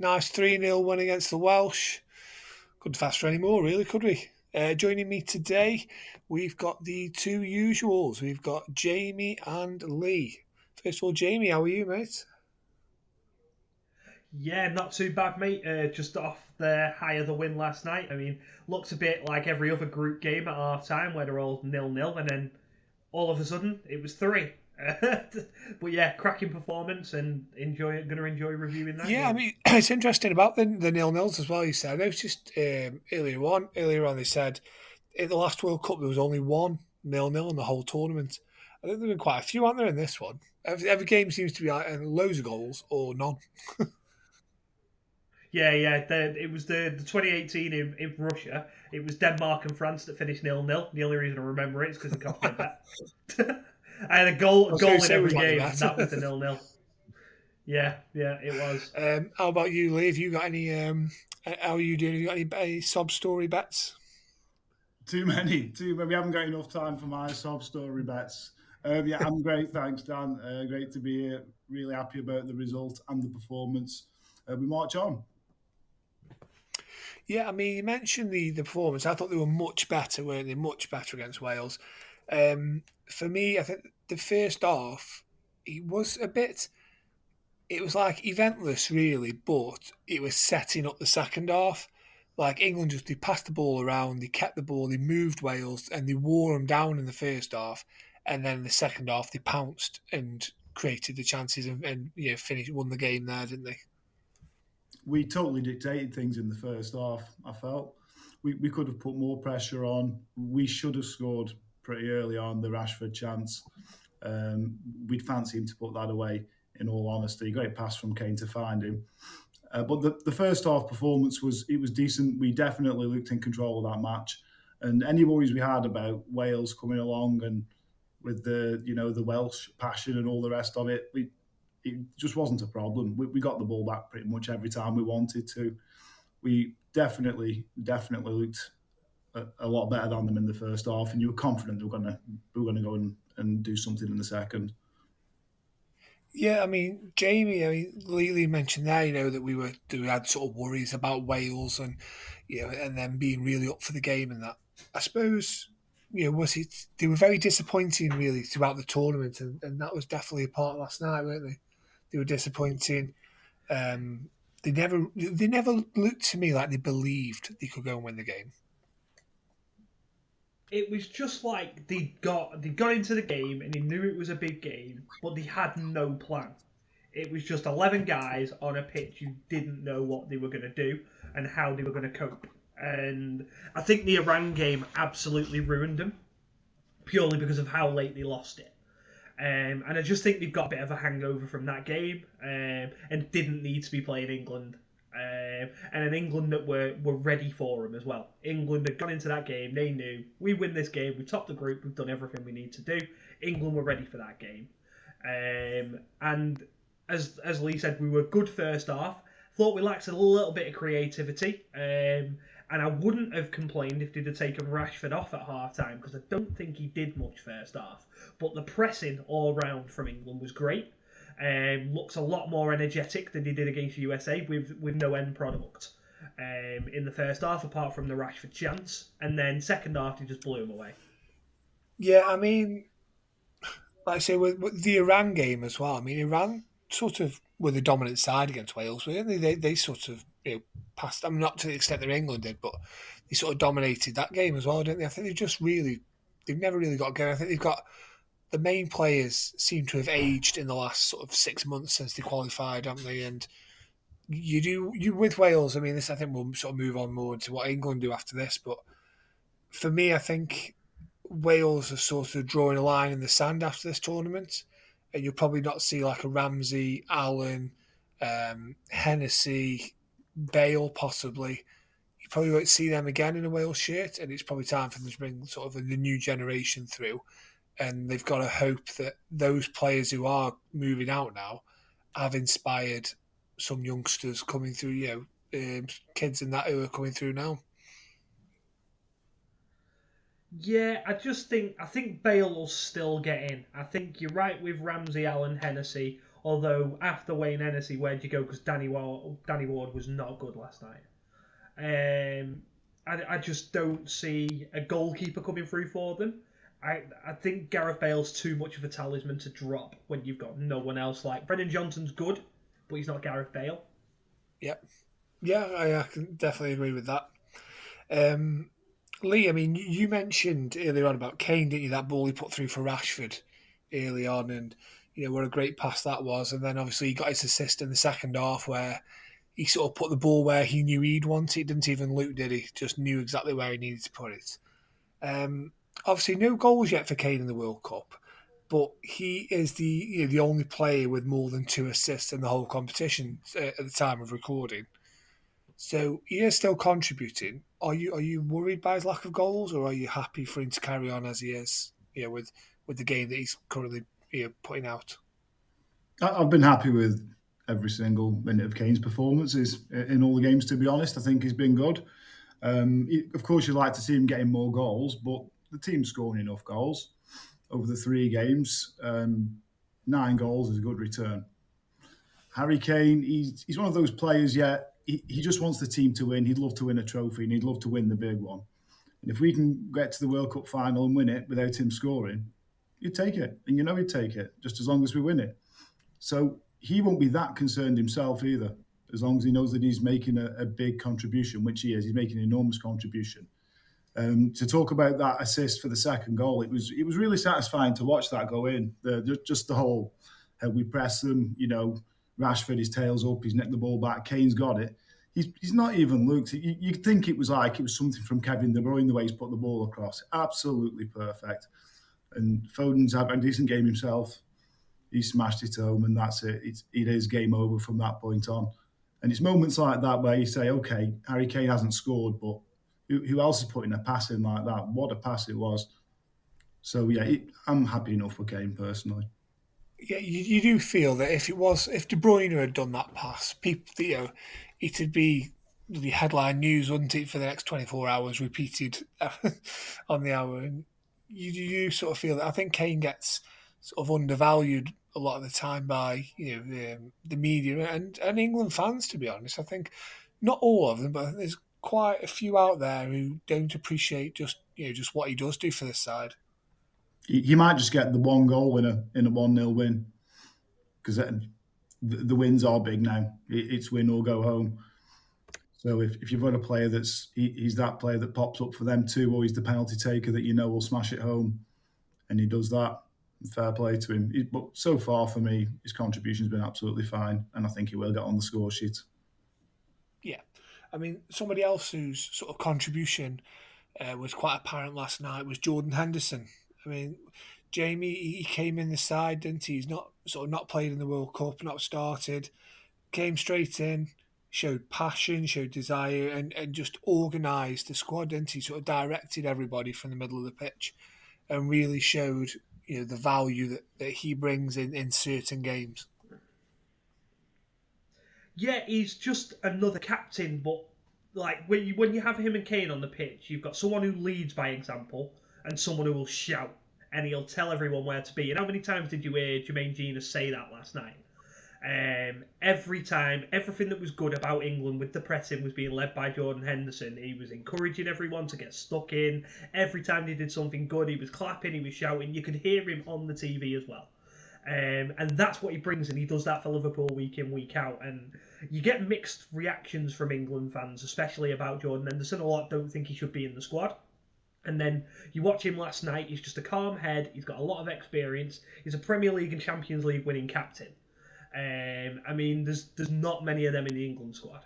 Nice 3 0 win against the Welsh. Couldn't faster anymore, really, could we? Uh, joining me today, we've got the two usuals. We've got Jamie and Lee. First of all, Jamie, how are you, mate? Yeah, not too bad, mate. Uh, just off the high of the win last night. I mean, looks a bit like every other group game at half time where they're all nil nil, and then all of a sudden it was three. But yeah, cracking performance and enjoy. Going to enjoy reviewing that. Yeah, game. I mean it's interesting about the the nil nils as well. You said I noticed um, earlier on. Earlier on, they said in the last World Cup there was only one nil nil in the whole tournament. I think there've been quite a few, aren't there, in this one? Every, every game seems to be like loads of goals or none. yeah, yeah. The, it was the, the 2018 in, in Russia. It was Denmark and France that finished nil nil. The only reason I remember it is because it cost me a bet. I had a goal, goal in every game. Like that was a nil nil. Yeah, yeah, it was. Um, how about you, Lee? Have you got any? Um, how are you doing? Have you got any, any sob story bets? Too many, too many. We haven't got enough time for my sob story bets. Um, yeah, I'm great. Thanks, Dan. Uh, great to be here. Really happy about the result and the performance. Uh, we march on. Yeah, I mean, you mentioned the, the performance. I thought they were much better, weren't they? Much better against Wales. Um, for me, I think the first half, it was a bit. It was like eventless, really, but it was setting up the second half. Like England just they passed the ball around, they kept the ball, they moved Wales, and they wore them down in the first half. And then in the second half, they pounced and created the chances and, and you know, finished won the game there, didn't they? We totally dictated things in the first half. I felt we, we could have put more pressure on. We should have scored pretty early on, the Rashford chance. Um, we'd fancy him to put that away, in all honesty. Great pass from Kane to find him. Uh, but the, the first half performance was it was decent. We definitely looked in control of that match. And any worries we had about Wales coming along and with the you know the Welsh passion and all the rest of it, we it just wasn't a problem. We, we got the ball back pretty much every time we wanted to. We definitely definitely looked a, lot better than them in the first half, and you were confident they were going to we were going to go and, and do something in the second. Yeah, I mean, Jamie, I mean, Lily mentioned there, you know, that we were we had sort of worries about Wales and you know, and then being really up for the game and that. I suppose, you know, was it? They were very disappointing really throughout the tournament, and, and that was definitely a part of last night, weren't they? They were disappointing. Um, they never they never looked to me like they believed they could go and win the game it was just like they got they got into the game and they knew it was a big game, but they had no plan. It was just eleven guys on a pitch who didn't know what they were going to do and how they were going to cope. And I think the Iran game absolutely ruined them, purely because of how late they lost it. Um, and I just think they've got a bit of a hangover from that game um, and didn't need to be playing England um, and an England that were, were ready for him as well. England had gone into that game, they knew we win this game, we top the group, we've done everything we need to do. England were ready for that game. Um, and as, as Lee said, we were good first half. Thought we lacked a little bit of creativity. Um, and I wouldn't have complained if they'd have taken Rashford off at half time because I don't think he did much first half. But the pressing all round from England was great. Um, looks a lot more energetic than he did against USA with with no end product. Um, in the first half, apart from the Rashford chance, and then second half he just blew him away. Yeah, I mean, like I say, with, with the Iran game as well. I mean, Iran sort of were the dominant side against Wales, weren't they? They, they sort of you know, passed. I'm mean, not to the extent that England did, but they sort of dominated that game as well, didn't they? I think they just really, they've never really got going. I think they've got the main players seem to have aged in the last sort of six months since they qualified, haven't they? And you do you with Wales. I mean, this I think we'll sort of move on more to what England do after this, but for me, I think Wales are sort of drawing a line in the sand after this tournament, and you'll probably not see like a Ramsey, Allen, um, Hennessy, Bale possibly. You probably won't see them again in a Wales shirt, and it's probably time for them to bring sort of the new generation through. And they've got to hope that those players who are moving out now have inspired some youngsters coming through, you know, um, kids and that who are coming through now. Yeah, I just think I think Bale will still get in. I think you're right with Ramsey, Allen, Hennessy. Although after Wayne Hennessy, where'd you go? Because Danny Ward, Danny Ward was not good last night. Um, I, I just don't see a goalkeeper coming through for them. I, I think Gareth Bale's too much of a talisman to drop when you've got no one else. Like Brennan Johnson's good, but he's not Gareth Bale. Yep. Yeah, I, I can definitely agree with that. Um, Lee, I mean, you mentioned earlier on about Kane, didn't you? That ball he put through for Rashford early on, and you know what a great pass that was. And then obviously he got his assist in the second half where he sort of put the ball where he knew he'd want it. Didn't even look, did he? Just knew exactly where he needed to put it. Um, obviously, no goals yet for Kane in the World Cup, but he is the you know, the only player with more than two assists in the whole competition uh, at the time of recording. So he is still contributing. Are you are you worried by his lack of goals, or are you happy for him to carry on as he is? You know, with with the game that he's currently you know, putting out. I've been happy with every single minute of Kane's performances in all the games. To be honest, I think he's been good. Um, of course, you'd like to see him getting more goals, but the team's scoring enough goals over the three games. Um, nine goals is a good return. Harry Kane, he's, he's one of those players, yeah, he, he just wants the team to win. He'd love to win a trophy and he'd love to win the big one. And if we can get to the World Cup final and win it without him scoring, you'd take it. And you know he'd take it just as long as we win it. So he won't be that concerned himself either, as long as he knows that he's making a, a big contribution, which he is. He's making an enormous contribution. Um, to talk about that assist for the second goal, it was it was really satisfying to watch that go in. The, just the whole how we press them, you know, Rashford, his tail's up, he's nicked the ball back. Kane's got it. He's, he's not even looked. You, you'd think it was like it was something from Kevin De Bruyne, the way he's put the ball across. Absolutely perfect. And Foden's had a decent game himself. He smashed it home, and that's it. It's, it is game over from that point on. And it's moments like that where you say, okay, Harry Kane hasn't scored, but who, who else is putting a pass in like that? What a pass it was. So, yeah, it, I'm happy enough for Kane personally yeah, you, you do feel that if it was if De Bruyne had done that pass, people, you know, it'd be the headline news, wouldn't it, for the next twenty four hours, repeated on the hour. And you you sort of feel that I think Kane gets sort of undervalued a lot of the time by you know the, um, the media and and England fans. To be honest, I think not all of them, but there's quite a few out there who don't appreciate just you know just what he does do for this side he might just get the one goal in a in a one 0 win because uh, the, the wins are big now. It's win or go home. So if, if you've got a player that's he, he's that player that pops up for them too, or he's the penalty taker that you know will smash it home, and he does that. Fair play to him. He, but so far for me, his contribution's been absolutely fine, and I think he will get on the score sheet. Yeah, I mean somebody else whose sort of contribution uh, was quite apparent last night was Jordan Henderson. I mean, Jamie, he came in the side, didn't he? He's not sort of not played in the World Cup, not started, came straight in, showed passion, showed desire, and, and just organised the squad, didn't he? Sort of directed everybody from the middle of the pitch and really showed you know the value that, that he brings in, in certain games. Yeah, he's just another captain, but like when you when you have him and Kane on the pitch, you've got someone who leads by example and someone who will shout and he'll tell everyone where to be. And how many times did you hear Jermaine Jenas say that last night? Um, every time, everything that was good about England with the pressing was being led by Jordan Henderson. He was encouraging everyone to get stuck in. Every time they did something good, he was clapping, he was shouting. You could hear him on the TV as well. Um, and that's what he brings, and he does that for Liverpool week in, week out. And you get mixed reactions from England fans, especially about Jordan Henderson. A lot don't think he should be in the squad. And then you watch him last night, he's just a calm head, he's got a lot of experience, he's a Premier League and Champions League winning captain. Um, I mean, there's there's not many of them in the England squad.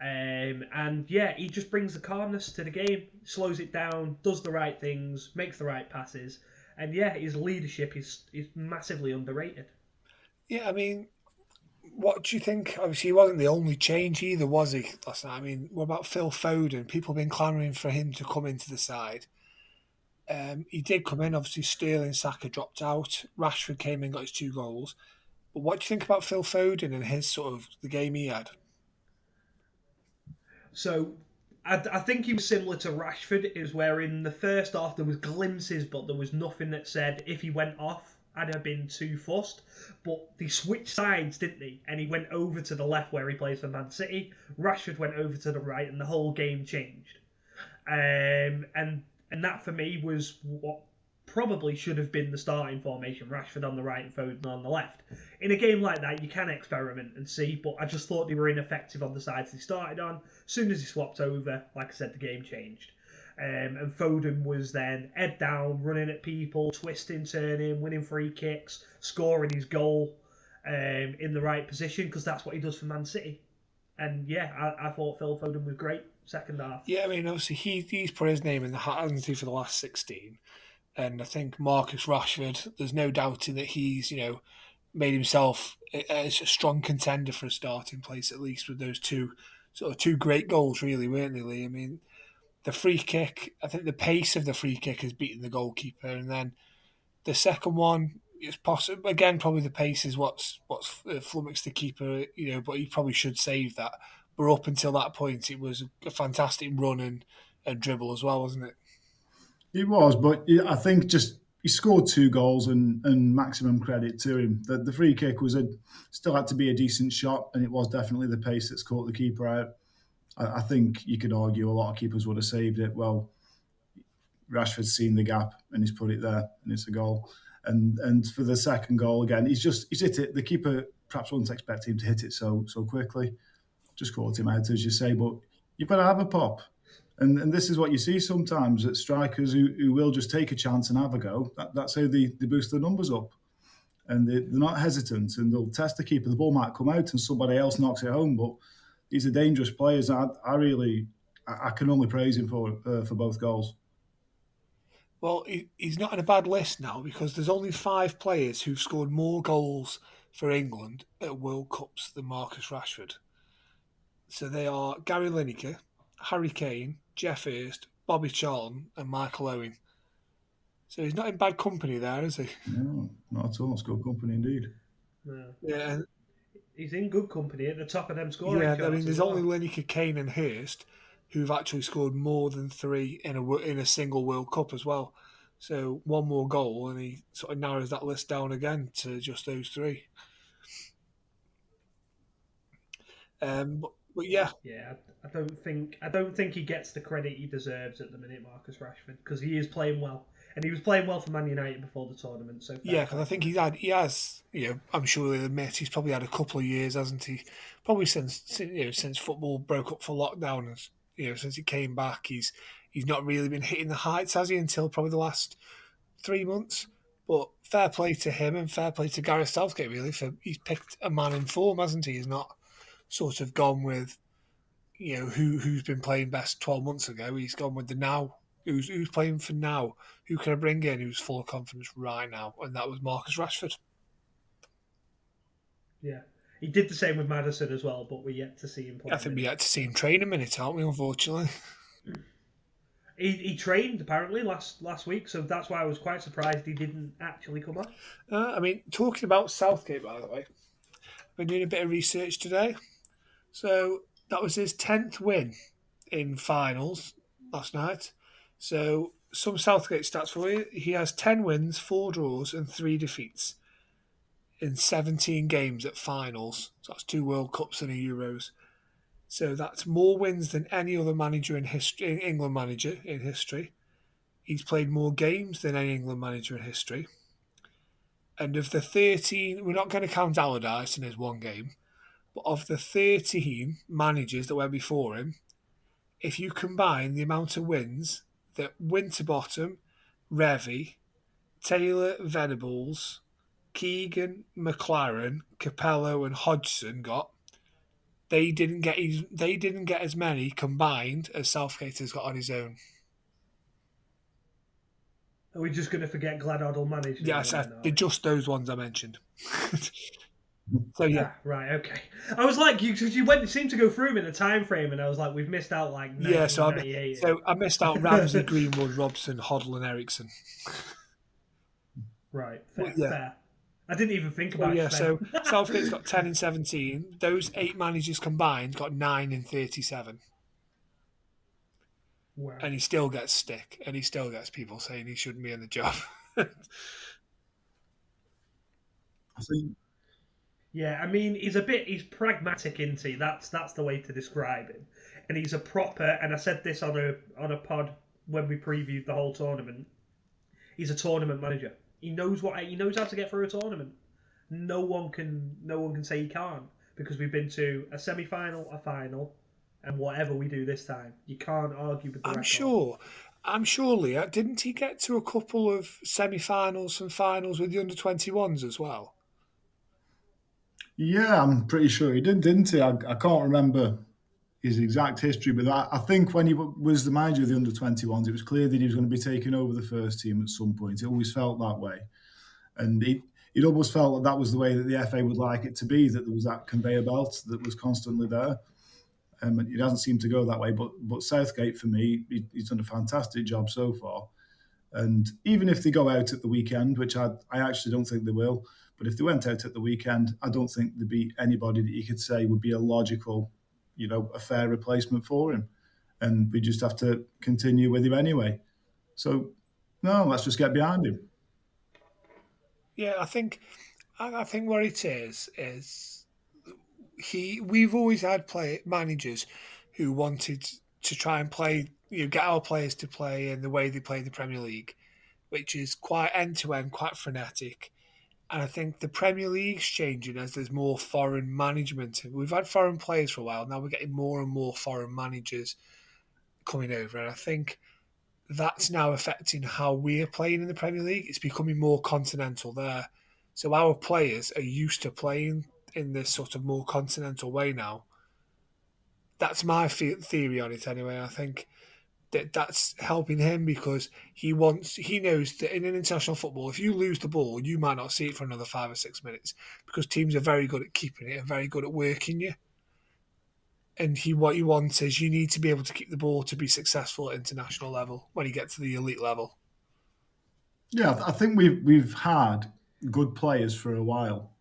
Um, and yeah, he just brings the calmness to the game, slows it down, does the right things, makes the right passes, and yeah, his leadership is is massively underrated. Yeah, I mean, what do you think? Obviously, he wasn't the only change either, was he? Last night. I mean, what about Phil Foden? People have been clamouring for him to come into the side. Um, he did come in. Obviously, Sterling, Saka dropped out. Rashford came in, got his two goals. But what do you think about Phil Foden and his sort of the game he had? So I, I, think he was similar to Rashford, is where in the first half there was glimpses, but there was nothing that said if he went off, I'd have been too fussed. But they switched sides, didn't they? And he went over to the left where he plays for Man City. Rashford went over to the right, and the whole game changed. Um, and and that for me was what probably should have been the starting formation Rashford on the right and Foden on the left. In a game like that, you can experiment and see, but I just thought they were ineffective on the sides they started on. As soon as he swapped over, like I said, the game changed. Um, and Foden was then head down, running at people, twisting, turning, winning free kicks, scoring his goal um, in the right position because that's what he does for Man City. And yeah, I, I thought Phil Foden was great second half. Yeah, I mean, obviously he, he's put his name in the hat, hasn't he, for the last 16. And I think Marcus Rashford, there's no doubting that he's, you know, made himself as a strong contender for a starting place, at least with those two sort of two great goals, really, weren't they, Lee? I mean, the free kick, I think the pace of the free kick has beaten the goalkeeper. And then the second one is possible. Again, probably the pace is what's what's uh, flummoxed the keeper, you know, but he probably should save that. But up until that point, it was a fantastic run and, and dribble as well, wasn't it? It was, but I think just he scored two goals and, and maximum credit to him. The, the free kick was a still had to be a decent shot, and it was definitely the pace that's caught the keeper out. I, I think you could argue a lot of keepers would have saved it. Well, Rashford's seen the gap and he's put it there, and it's a goal. And and for the second goal again, he's just he's hit it. The keeper perhaps wasn't expecting him to hit it so so quickly. Just caught him out, as you say. But you've got to have a pop. And, and this is what you see sometimes at strikers who, who will just take a chance and have a go. That, that's how they, they boost their numbers up. And they, are not hesitant and they'll test the keeper. The ball might come out and somebody else knocks it home. But these a dangerous players. I, I really, I, I can only praise him for, uh, for both goals. Well, he, he's not in a bad list now because there's only five players who've scored more goals for England at World Cups than Marcus Rashford. So they are Gary Lineker, Harry Kane, Geoff Hurst, Bobby Charlton, and Michael Owen. So he's not in bad company there, is he? No, not at all. It's good company indeed. No. Yeah. He's in good company at the top of them scoring. Yeah, I mean, there's well. only Lineker, Kane, and Hurst who've actually scored more than three in a in a single World Cup as well. So one more goal, and he sort of narrows that list down again to just those three. Um, but, but yeah, yeah, I don't think I don't think he gets the credit he deserves at the minute, Marcus Rashford, because he is playing well, and he was playing well for Man United before the tournament. So yeah, because I think he's had he has you know I'm sure he'll admit he's probably had a couple of years, hasn't he? Probably since you know since football broke up for lockdown, and you know since he came back, he's he's not really been hitting the heights, has he? Until probably the last three months. But fair play to him and fair play to Gareth Southgate really for he's picked a man in form, hasn't he? He's not sort of gone with you know who who's been playing best 12 months ago he's gone with the now who's who's playing for now who can I bring in who's full of confidence right now? And that was Marcus Rashford. Yeah. He did the same with Maddison as well but we're yet to see him play I think we yet to see him train a minute aren't we unfortunately? He, he trained apparently last last week so that's why I was quite surprised he didn't actually come on uh, I mean talking about Southgate by the way I've been doing a bit of research today. So that was his 10th win in finals last night. So, some Southgate stats for you. He has 10 wins, 4 draws, and 3 defeats in 17 games at finals. So that's two World Cups and a Euros. So that's more wins than any other manager in history, England manager in history. He's played more games than any England manager in history. And of the 13, we're not going to count Allardyce in his one game, but of the 13 managers that went before him, if you combine the amount of wins that Winterbottom, Revie, Taylor Venables, Keegan, McClaren, Capello, and Hodgson got, they didn't get they didn't get as many combined as Southgate has got on his own. Are we just going to forget Glenn Hoddle managed? Yes, I, uh, just those ones I mentioned. so yeah, ah, right, okay. I was like, you you went seemed to go through them in a time frame, and I was like, we've missed out like yeah. So I, so I missed out Ramsey, Greenwood, Robson, Hoddle, and Eriksson. right, fair, well, yeah. fair. I didn't even think about well, yeah, it. so Southgate's got 10 and 17. Those eight managers combined got 9 and 37. Wow. And he still gets stick, and he still gets people saying he shouldn't be in the job. I think. Yeah, I mean, he's a bit he's pragmatic, isn't he? That's that's the way to describe him. And he's a proper. And I said this on a on a pod when we previewed the whole tournament. He's a tournament manager. He knows what he knows how to get through a tournament. No one can no one can say he can't because we've been to a semi final, a final, and whatever we do this time, you can't argue with the I'm record. sure. I'm sure, Leah, didn't he get to a couple of semi finals and finals with the under 21s as well? Yeah, I'm pretty sure he did, didn't he? I, I can't remember his exact history, but I, I, think when he was the manager of the under 21s, it was clear that he was going to be taking over the first team at some point. It always felt that way. And it, it almost felt that that was the way that the FA would like it to be, that there was that conveyor belt that was constantly there. Um, it doesn't seem to go that way, but but Southgate for me, he, he's done a fantastic job so far. And even if they go out at the weekend, which I, I actually don't think they will, but if they went out at the weekend, I don't think there'd be anybody that you could say would be a logical you know, a fair replacement for him. And we just have to continue with him anyway. So, no, let's just get behind him. Yeah, I think, I think where it is is he. We've always had play managers who wanted to try and play, you know, get our players to play in the way they play in the Premier League, which is quite end to end, quite frenetic. And I think the Premier League's changing as there's more foreign management. We've had foreign players for a while. Now we're getting more and more foreign managers coming over. And I think that's now affecting how we're playing in the Premier League. It's becoming more continental there. So our players are used to playing in this sort of more continental way now. That's my theory on it anyway. I think that that's helping him because he wants he knows that in an international football if you lose the ball you might not see it for another five or six minutes because teams are very good at keeping it and very good at working you. And he what he wants is you need to be able to keep the ball to be successful at international level when you get to the elite level. Yeah i think we've we've had good players for a while.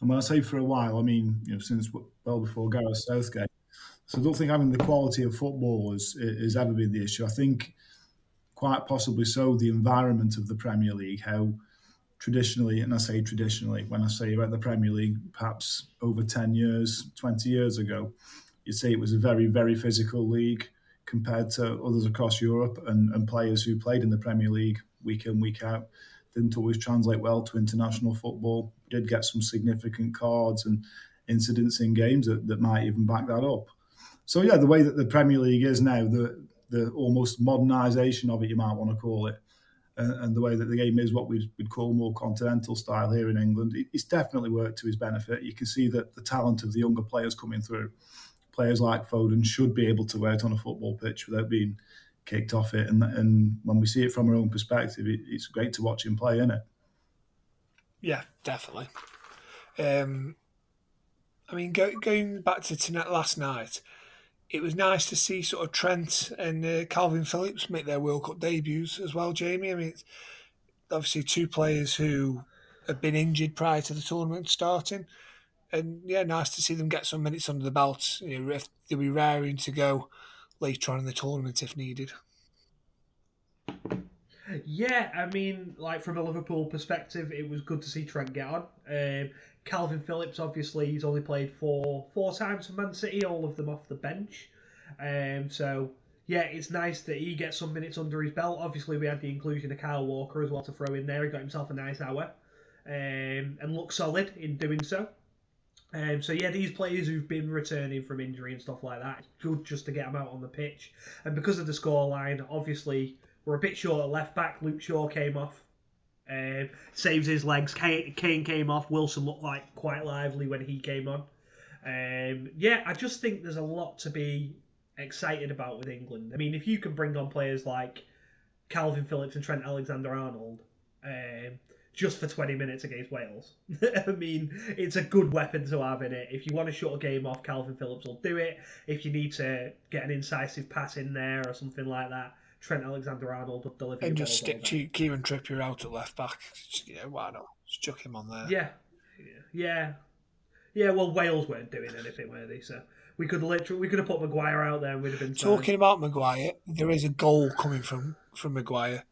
And when i say for a while i mean you know since well before gareth southgate so I don't think having the quality of footballers has ever been the issue. I think quite possibly so the environment of the Premier League, how traditionally, and I say traditionally, when I say about the Premier League, perhaps over 10 years, 20 years ago, you'd say it was a very, very physical league compared to others across Europe and, and players who played in the Premier League week in, week out. Didn't always translate well to international football. Did get some significant cards and incidents in games that, that might even back that up. So yeah, the way that the Premier League is now, the the almost modernisation of it, you might want to call it, uh, and the way that the game is what we'd, we'd call more continental style here in England, it's definitely worked to his benefit. You can see that the talent of the younger players coming through, players like Foden should be able to wear it on a football pitch without being kicked off it. And and when we see it from our own perspective, it, it's great to watch him play, isn't it? Yeah, definitely. Um, I mean, go, going back to tonight last night, it was nice to see sort of Trent and uh, Kalvin Phillips make their World Cup debuts as well, Jamie. I mean, obviously two players who have been injured prior to the tournament starting. And yeah, nice to see them get some minutes under the belt. You know, they'll be raring to go later on in the tournament if needed. Yeah, I mean, like from a Liverpool perspective, it was good to see Trent get on. Um, Kalvin Phillips, obviously, he's only played four four times for Man City, all of them off the bench. Um, so yeah, it's nice that he gets some minutes under his belt. Obviously, we had the inclusion of Kyle Walker as well to throw in there. He got himself a nice hour um, and looked solid in doing so. Um, so yeah, these players who've been returning from injury and stuff like that, it's good just to get them out on the pitch. And because of the scoreline, obviously we're a bit short at left back. Luke Shaw came off, um, saves his legs. Kane, Kane came off. Wilson looked like quite lively when he came on. Um, yeah, I just think there's a lot to be excited about with England. I mean, if you can bring on players like Kalvin Phillips and Trent Alexander-Arnold. Um, just for 20 minutes against Wales. I mean, it's a good weapon to have in it. If you want to shut a game off, Kalvin Phillips will do it. If you need to get an incisive pass in there or something like that, Trent Alexander Arnold will deliver. And just stick to Kieran Trippier out at left back. Yeah, why not? Just chuck him on there. Yeah. Yeah. Yeah, well, Wales weren't doing anything, were they? So we could literally we could have put Maguire out there and we'd have been talking about Maguire. There is a goal coming from from Maguire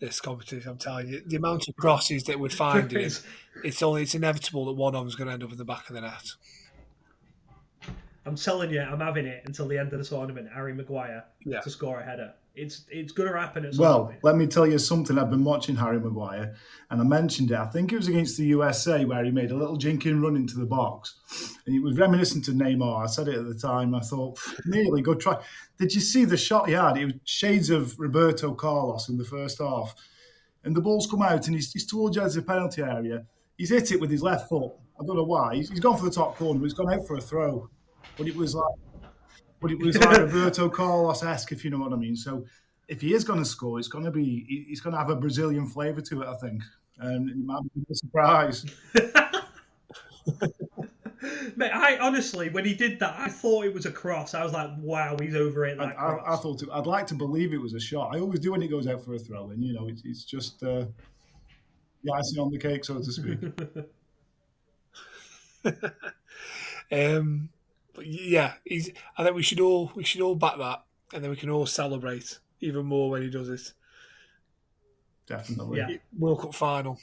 this competition. I'm telling you, the amount of crosses that we're finding, it's only it's inevitable that one of them's going to end up in the back of the net. I'm telling you, I'm having it until the end of the tournament. Harry Maguire yeah. to score a header. It's it's going to happen. At well, point. let me tell you something. I've been watching Harry Maguire, and I mentioned it. I think it was against the USA where he made a little jinking run into the box, and it was reminiscent of Neymar. I said it at the time. I thought, nearly good try. Did you see the shot he had? It was shades of Roberto Carlos in the first half, and the ball's come out, and he's, he's towards the the penalty area. He's hit it with his left foot. I don't know why. He's, he's gone for the top corner, but he's gone out for a throw. But it was like but it was like Roberto Carlos esque, if you know what I mean. So if he is going to score, it's going to be he's going to have a Brazilian flavour to it, I think, and it might be a surprise. Mate, I honestly, when he did that, I thought it was a cross. I was like, "Wow, he's over it." That I, I, I, thought it, I'd like to believe it was a shot. I always do when it goes out for a throw in. You know, it's, it's just uh, the icing on the cake, so to speak. um, but yeah, he's. I think we should all we should all back that, and then we can all celebrate even more when he does it. Definitely. Yeah. World Cup final.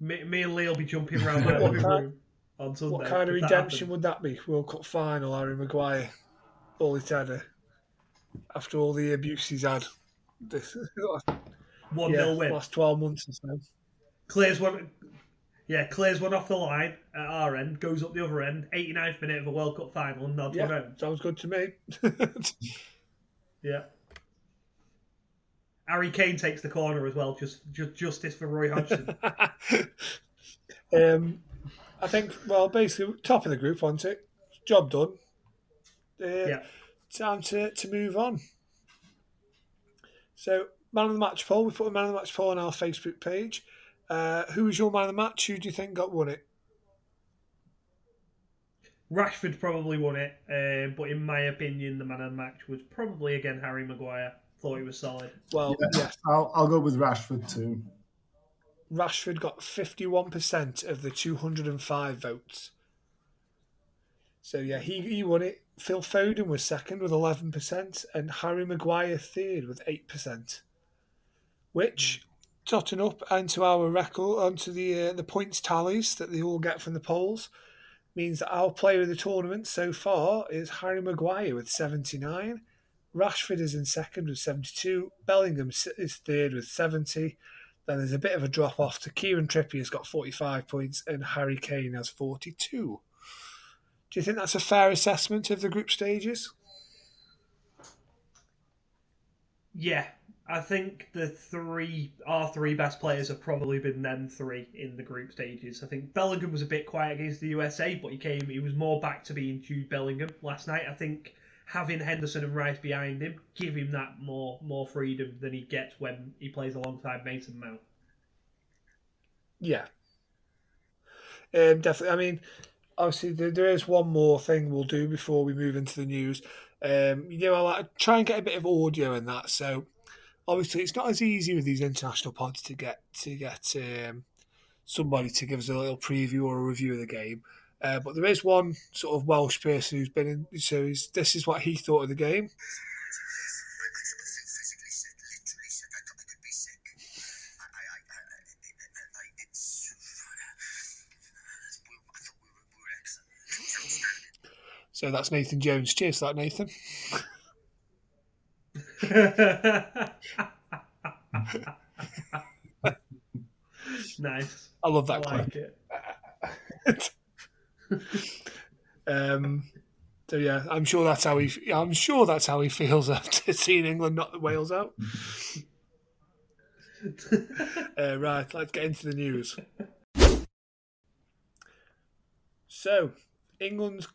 Me, me and Lee will be jumping around my living room on Sunday. What kind of redemption that would that be? World Cup final, Harry Maguire, all he's had after all the abuse he's had. This one yeah, nil win. Last twelve months or so. Clears one. Yeah, clears one off the line at our end, goes up the other end, 89th minute of a World Cup final, and nods yeah, one home. Sounds good to me. yeah. Harry Kane takes the corner as well. Just, just justice for Roy Hodgson. um, I think. Well, basically, top of the group, wasn't it? Job done. Uh, yeah. Time to, to move on. So, man of the match poll. We put a man of the match poll on our Facebook page. Uh, who was your man of the match? Who do you think got won it? Rashford probably won it, uh, but in my opinion, the man of the match was probably again Harry Maguire. Thought he was solid. Well, yeah, yes. I'll, I'll go with Rashford too. Rashford got 51% of the 205 votes. So, yeah, he, he won it. Phil Foden was second with 11%, and Harry Maguire third with 8%. Which, totting up onto our record, onto the uh, the points tallies that they all get from the polls, means that our player of the tournament so far is Harry Maguire with 79. Rashford is in second with 72. Bellingham is third with 70. Then there's a bit of a drop off to Kieran Trippier has got 45 points and Harry Kane has 42. Do you think that's a fair assessment of the group stages? Yeah, I think the three, our three best players have probably been them three in the group stages. I think Bellingham was a bit quiet against the USA, but he came, he was more back to being Jude Bellingham last night. I think having Henderson and Rice behind him give him that more more freedom than he gets when he plays alongside Mason Mount. Yeah, um, definitely. I mean, obviously there, there is one more thing we'll do before we move into the news. Um, you know, I like, try and get a bit of audio in that. So obviously it's not as easy with these international pods to get to get um, somebody to give us a little preview or a review of the game. Uh, but there is one sort of Welsh person who's been in. So he's, this is what he thought of the game. So that's Nathan Jones. Cheers for that, Nathan. nice. I love that I like it. Um, so yeah, I'm sure that's how he. I'm sure that's how he feels after seeing England knock Wales out. uh, right, let's get into the news. So, England's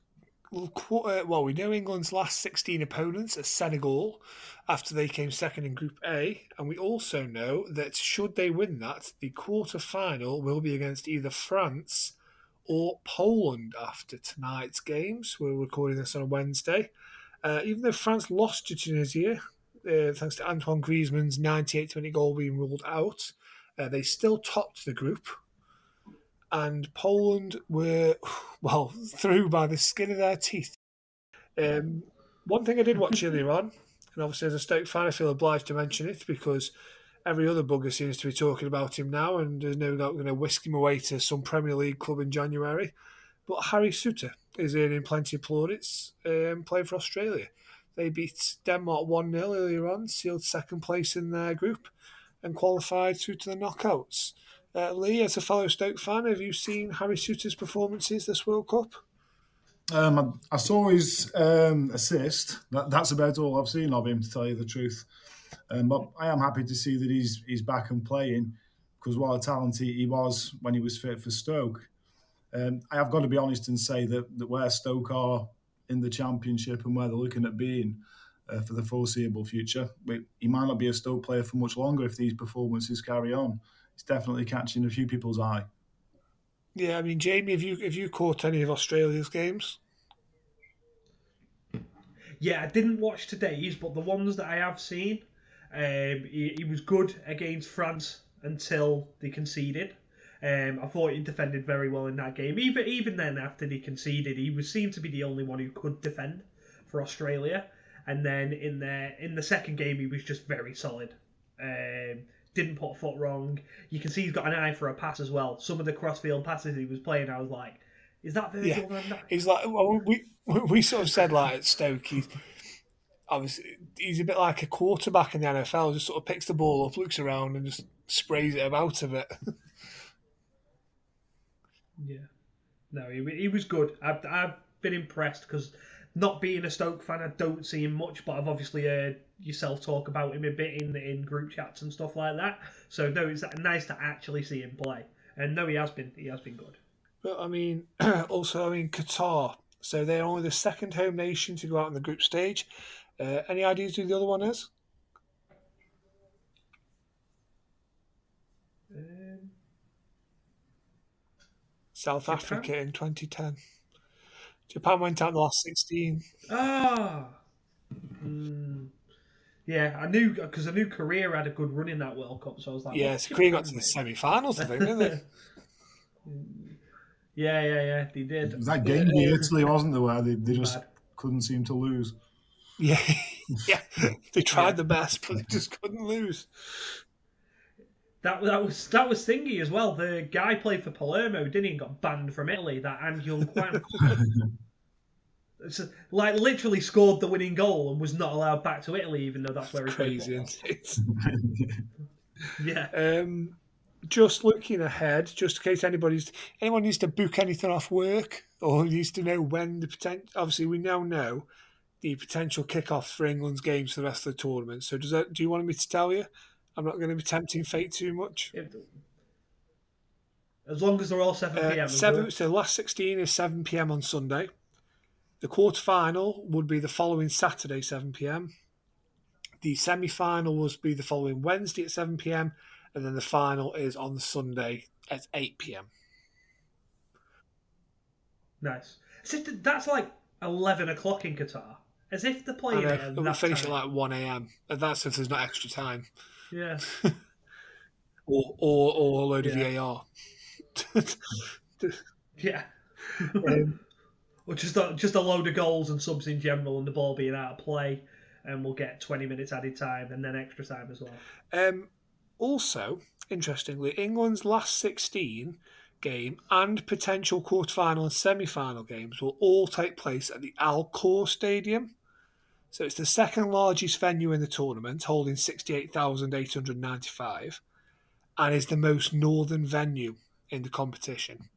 well, we know England's last 16 opponents are Senegal after they came second in Group A, and we also know that should they win that, the quarter final will be against either France or Poland after tonight's games. We're recording this on a Wednesday. Uh, even though France lost to Tunisia, uh, thanks to Antoine Griezmann's 98 minute goal being ruled out, uh, they still topped the group. And Poland were, well, through by the skin of their teeth. Um, one thing I did watch earlier on, and obviously as a Stoke fan, I feel obliged to mention it because every other bugger seems to be talking about him now, and there's no doubt going to whisk him away to some Premier League club in January. But Harry Souttar is earning plenty of plaudits um, playing for Australia. They beat Denmark 1 0 earlier on, sealed second place in their group, and qualified through to the knockouts. Uh, Lee, as a fellow Stoke fan, have you seen Harry Souttar's performances this World Cup? Um, I, I saw his um, assist. That, that's about all I've seen of him, to tell you the truth. Um, but I am happy to see that he's he's back and playing because what a talent he, he was when he was fit for Stoke. Um, I have got to be honest and say that, that where Stoke are in the Championship and where they're looking at being uh, for the foreseeable future, we- he might not be a Stoke player for much longer if these performances carry on. He's definitely catching a few people's eye. Yeah, I mean, Jamie, have you have you caught any of Australia's games? Yeah, I didn't watch today's, but the ones that I have seen, um, he, he was good against France until they conceded. Um, I thought he defended very well in that game. Even even then, after they conceded, he was seemed to be the only one who could defend for Australia. And then in the in the second game, he was just very solid. Um, didn't put a foot wrong. You can see he's got an eye for a pass as well. Some of the crossfield passes he was playing, I was like, "Is that Virgil Yeah, van Dijk?" he's like well, we we sort of said like at Stoke, he's obviously he's a bit like a quarterback in the NFL. Just sort of picks the ball up, looks around, and just sprays it out of it. Yeah. No, he, he was good. I've, I've been impressed because not being a Stoke fan, I don't see him much, but I've obviously heard yourself talk about him a bit in in group chats and stuff like that. So no, it's nice to actually see him play. And no, he has been he has been good. But I mean, also I mean Qatar. So they're only the second home nation to go out in the group stage. Uh, any ideas who the other one is? Um, South Japan? Africa in 2010. Japan went out in the last 16. ah. Hmm. Yeah, I knew because I knew Korea had a good run in that World Cup, so I was like, Yeah, so Korea got to the semi-finals, I think, didn't they? Yeah, yeah, yeah, they It did. was that game in Italy, wasn't there, where they, they just Bad. couldn't seem to lose. Yeah, yeah. They tried the best, but they just couldn't lose. That that was that was thingy as well. The guy played for Palermo, didn't he? Got banned from Italy. That Ahn Jung-hwan. Like literally scored the winning goal and was not allowed back to Italy, even though that's where he played Crazy, isn't it? Yeah, Um, just looking ahead, just in case anybody's anyone needs to book anything off work or needs to know when the potential. Obviously, we now know the potential kickoffs for England's games for the rest of the tournament. So, does that? Do you want me to tell you? I'm not going to be tempting fate too much. As long as they're all seven Uh, pm. seven. So, the last 16 is 7 p.m. on Sunday. The quarter final would be the following Saturday, 7 p.m. The semi final will be the following Wednesday at 7 p.m. And then the final is on Sunday at 8 p.m. Nice. As if that's like eleven o'clock in Qatar. As if they're playing know, it at and we finish time. at like 1 a.m. And that's if there's not extra time. Yeah. Or, or, or a load Yeah. of VAR. Yeah. Um, or just a, just a load of goals and subs in general, and the ball being out of play, and we'll get twenty minutes added time and then extra time as well. Um, also, interestingly, England's last 16 game and potential quarterfinal and semi-final games will all take place at the Al Khor Stadium. So it's the second largest venue in the tournament, holding 68,895, and is the most northern venue in the competition.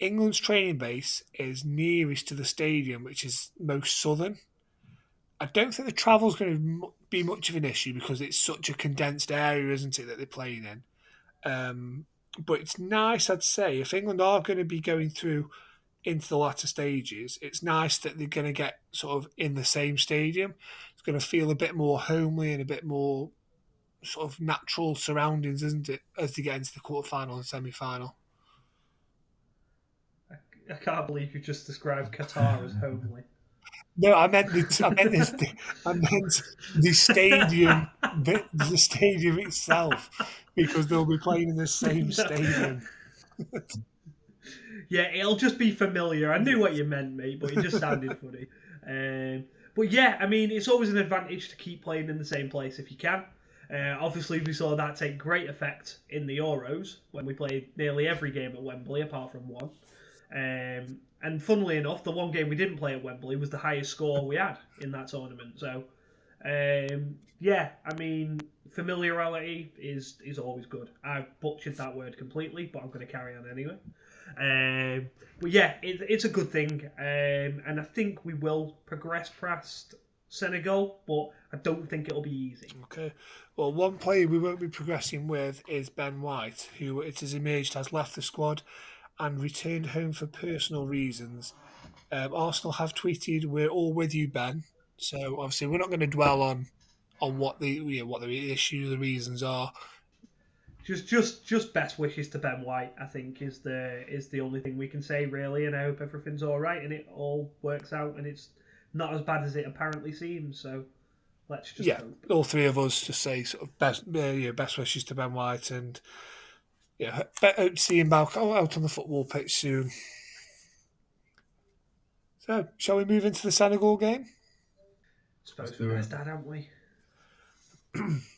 England's training base is nearest to the stadium, which is most southern. I don't think the travel's going to be much of an issue because it's such a condensed area, isn't it, that they're playing in. Um, but it's nice, I'd say, if England are going to be going through into the latter stages, it's nice that they're going to get sort of in the same stadium. It's going to feel a bit more homely and a bit more sort of natural surroundings, isn't it, as they get into the quarterfinal and semi final. I can't believe you just described Qatar as homely. No, I meant the I meant the, I meant the stadium, the, the stadium itself, because they'll be playing in the same stadium. yeah, it'll just be familiar. I knew what you meant, mate, but it just sounded funny. Um, but yeah, I mean, it's always an advantage to keep playing in the same place if you can. Uh, obviously, we saw that take great effect in the Euros when we played nearly every game at Wembley apart from one. Um, and funnily enough, the one game we didn't play at Wembley was the highest score we had in that tournament. So, um, yeah, I mean, familiarity is is always good. I butchered that word completely, but I'm going to carry on anyway. Um, but yeah, it, it's a good thing, um, and I think we will progress past Senegal, but I don't think it'll be easy. Okay. Well, one player we won't be progressing with is Ben White, who it is emerged has left the squad and returned home for personal reasons. Um, Arsenal have tweeted, "We're all with you, Ben." So obviously, we're not going to dwell on on what the you know, what the issue, the reasons are. Just, just, just best wishes to Ben White. I think is the is the only thing we can say really, and I hope everything's all right and it all works out and it's not as bad as it apparently seems. So let's just yeah, hope. all three of us just say sort of best uh, yeah, best wishes to Ben White and yeah, hope to see him back out on the football pitch soon. So, shall we move into the Senegal game? Suppose we're best dad, haven't we?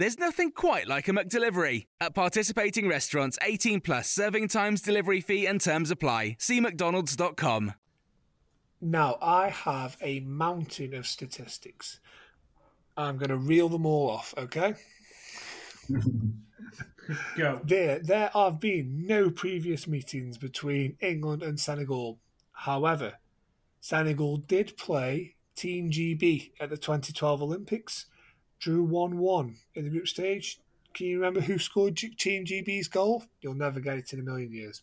There's nothing quite like a McDelivery. At participating restaurants, 18 plus serving times, delivery fee, and terms apply. See McDonald's.com. Now, I have a mountain of statistics. I'm going to reel them all off, okay? Go. There, there have been no previous meetings between England and Senegal. However, Senegal did play Team GB at the 2012 Olympics, drew 1 1 in the group stage. Can you remember who scored G- Team GB's goal? You'll never get it in a million years.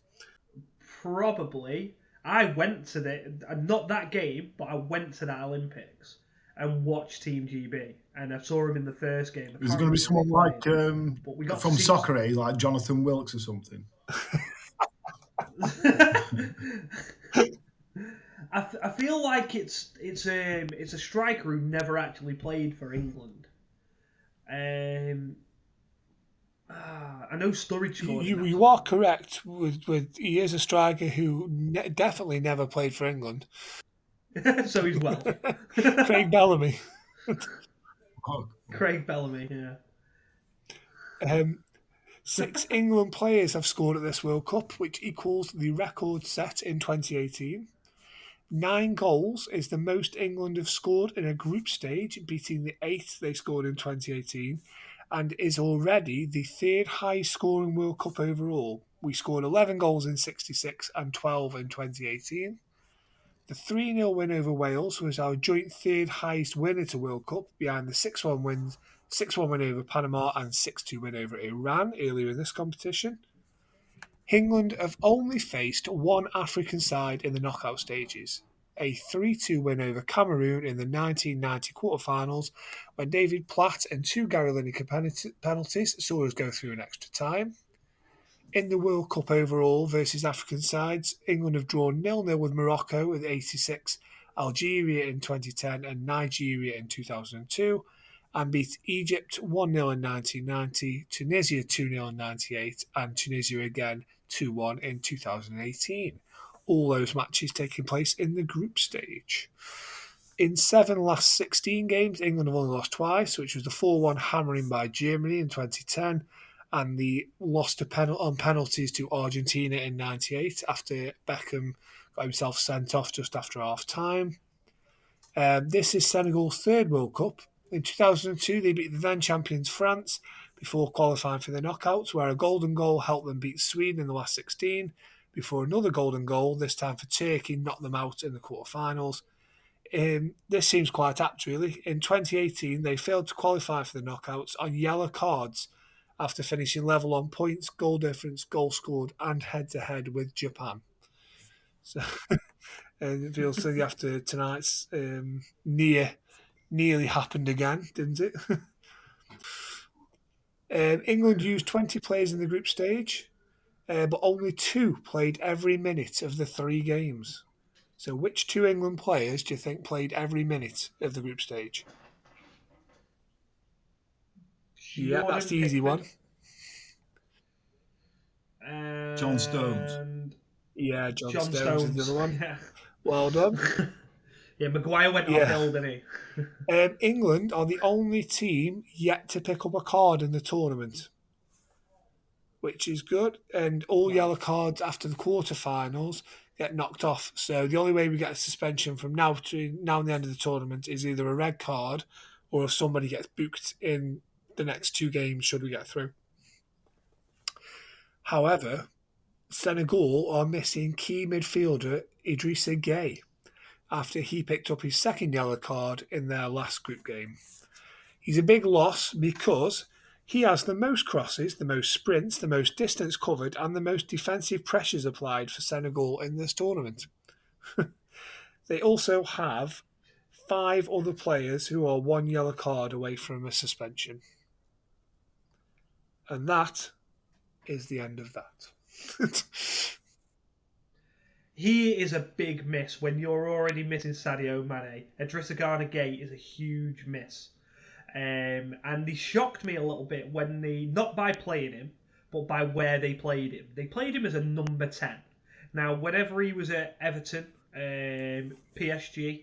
Probably. I went to the not that game, but I went to that Olympics and watched Team GB, and I saw him in the first game. Is it going to be someone like um, we got from to Soccer, eh, like Jonathan Wilkes or something? I, th- I feel like it's it's um it's a striker who never actually played for England. Um, ah, I know Sturridge scored. You, you are correct. With, with he is a striker who ne- definitely never played for England. so he's well. Craig Bellamy. Craig Bellamy, yeah. Um, six England players have scored at this World Cup, which equals the record set in 2018. Nine goals is the most England have scored in a group stage, beating the eight they scored in 2018, and is already the third highest scoring World Cup overall. We scored 11 goals in 66 and 12 in 2018. The 3 0 win over Wales was our joint third highest win at a World Cup, behind the 6 1 wins. 6 1 win over Panama and 6 2 win over Iran earlier in this competition. England have only faced one African side in the knockout stages, a 3 2 win over Cameroon in the 1990 quarterfinals when David Platt and two Gary Lineker penalties saw us go through an extra time. In the World Cup overall versus African sides, England have drawn 0 0 with Morocco in 86, Algeria in 2010, and Nigeria in 2002, and beat Egypt 1 0 in 1990, Tunisia 2 0 in 98, and Tunisia again 2 1 in 2018. All those matches taking place in the group stage. In seven last 16 games, England have only lost twice, which was the 4 1 hammering by Germany in 2010 and the loss to pen- on penalties to Argentina in 98 after Beckham got himself sent off just after half time. Um, this is Senegal's third World Cup. In 2002, they beat the then champions France before qualifying for the knockouts, where a golden goal helped them beat Sweden in the last 16, before another golden goal, this time for Turkey, knocked them out in the quarterfinals. Um, this seems quite apt, really. In 2018, they failed to qualify for the knockouts on yellow cards after finishing level on points, goal difference, goal scored, and head to head with Japan. So, and it feels silly after tonight's um, near nearly happened again, didn't it? um, England used 20 players in the group stage, uh, but only two played every minute of the three games. So, which two England players do you think played every minute of the group stage? Yeah, that's the easy one. John Stones. Yeah, John, John Stones, Stones. is the other one. Yeah. Well done. Yeah, Maguire went Yeah. uphill, didn't he? Um, England are the only team yet to pick up a card in the tournament, which is good. And all yellow cards after the quarterfinals get knocked off. So the only way we get a suspension from now to now and the end of the tournament is either a red card or if somebody gets booked in the next two games should we get through. However, Senegal are missing key midfielder Idrissa Gueye after he picked up his second yellow card in their last group game. He's a big loss because he has the most crosses, the most sprints, the most distance covered, and the most defensive pressures applied for Senegal in this tournament. they also have five other players who are one yellow card away from a suspension. And that is the end of that. He is a big miss when you're already missing Sadio Mane. Idrissa Gana Gueye is a huge miss. Um, and he shocked me a little bit when they, not by playing him, but by where they played him. They played him as a number 10. Now, whenever he was at Everton, um, PSG,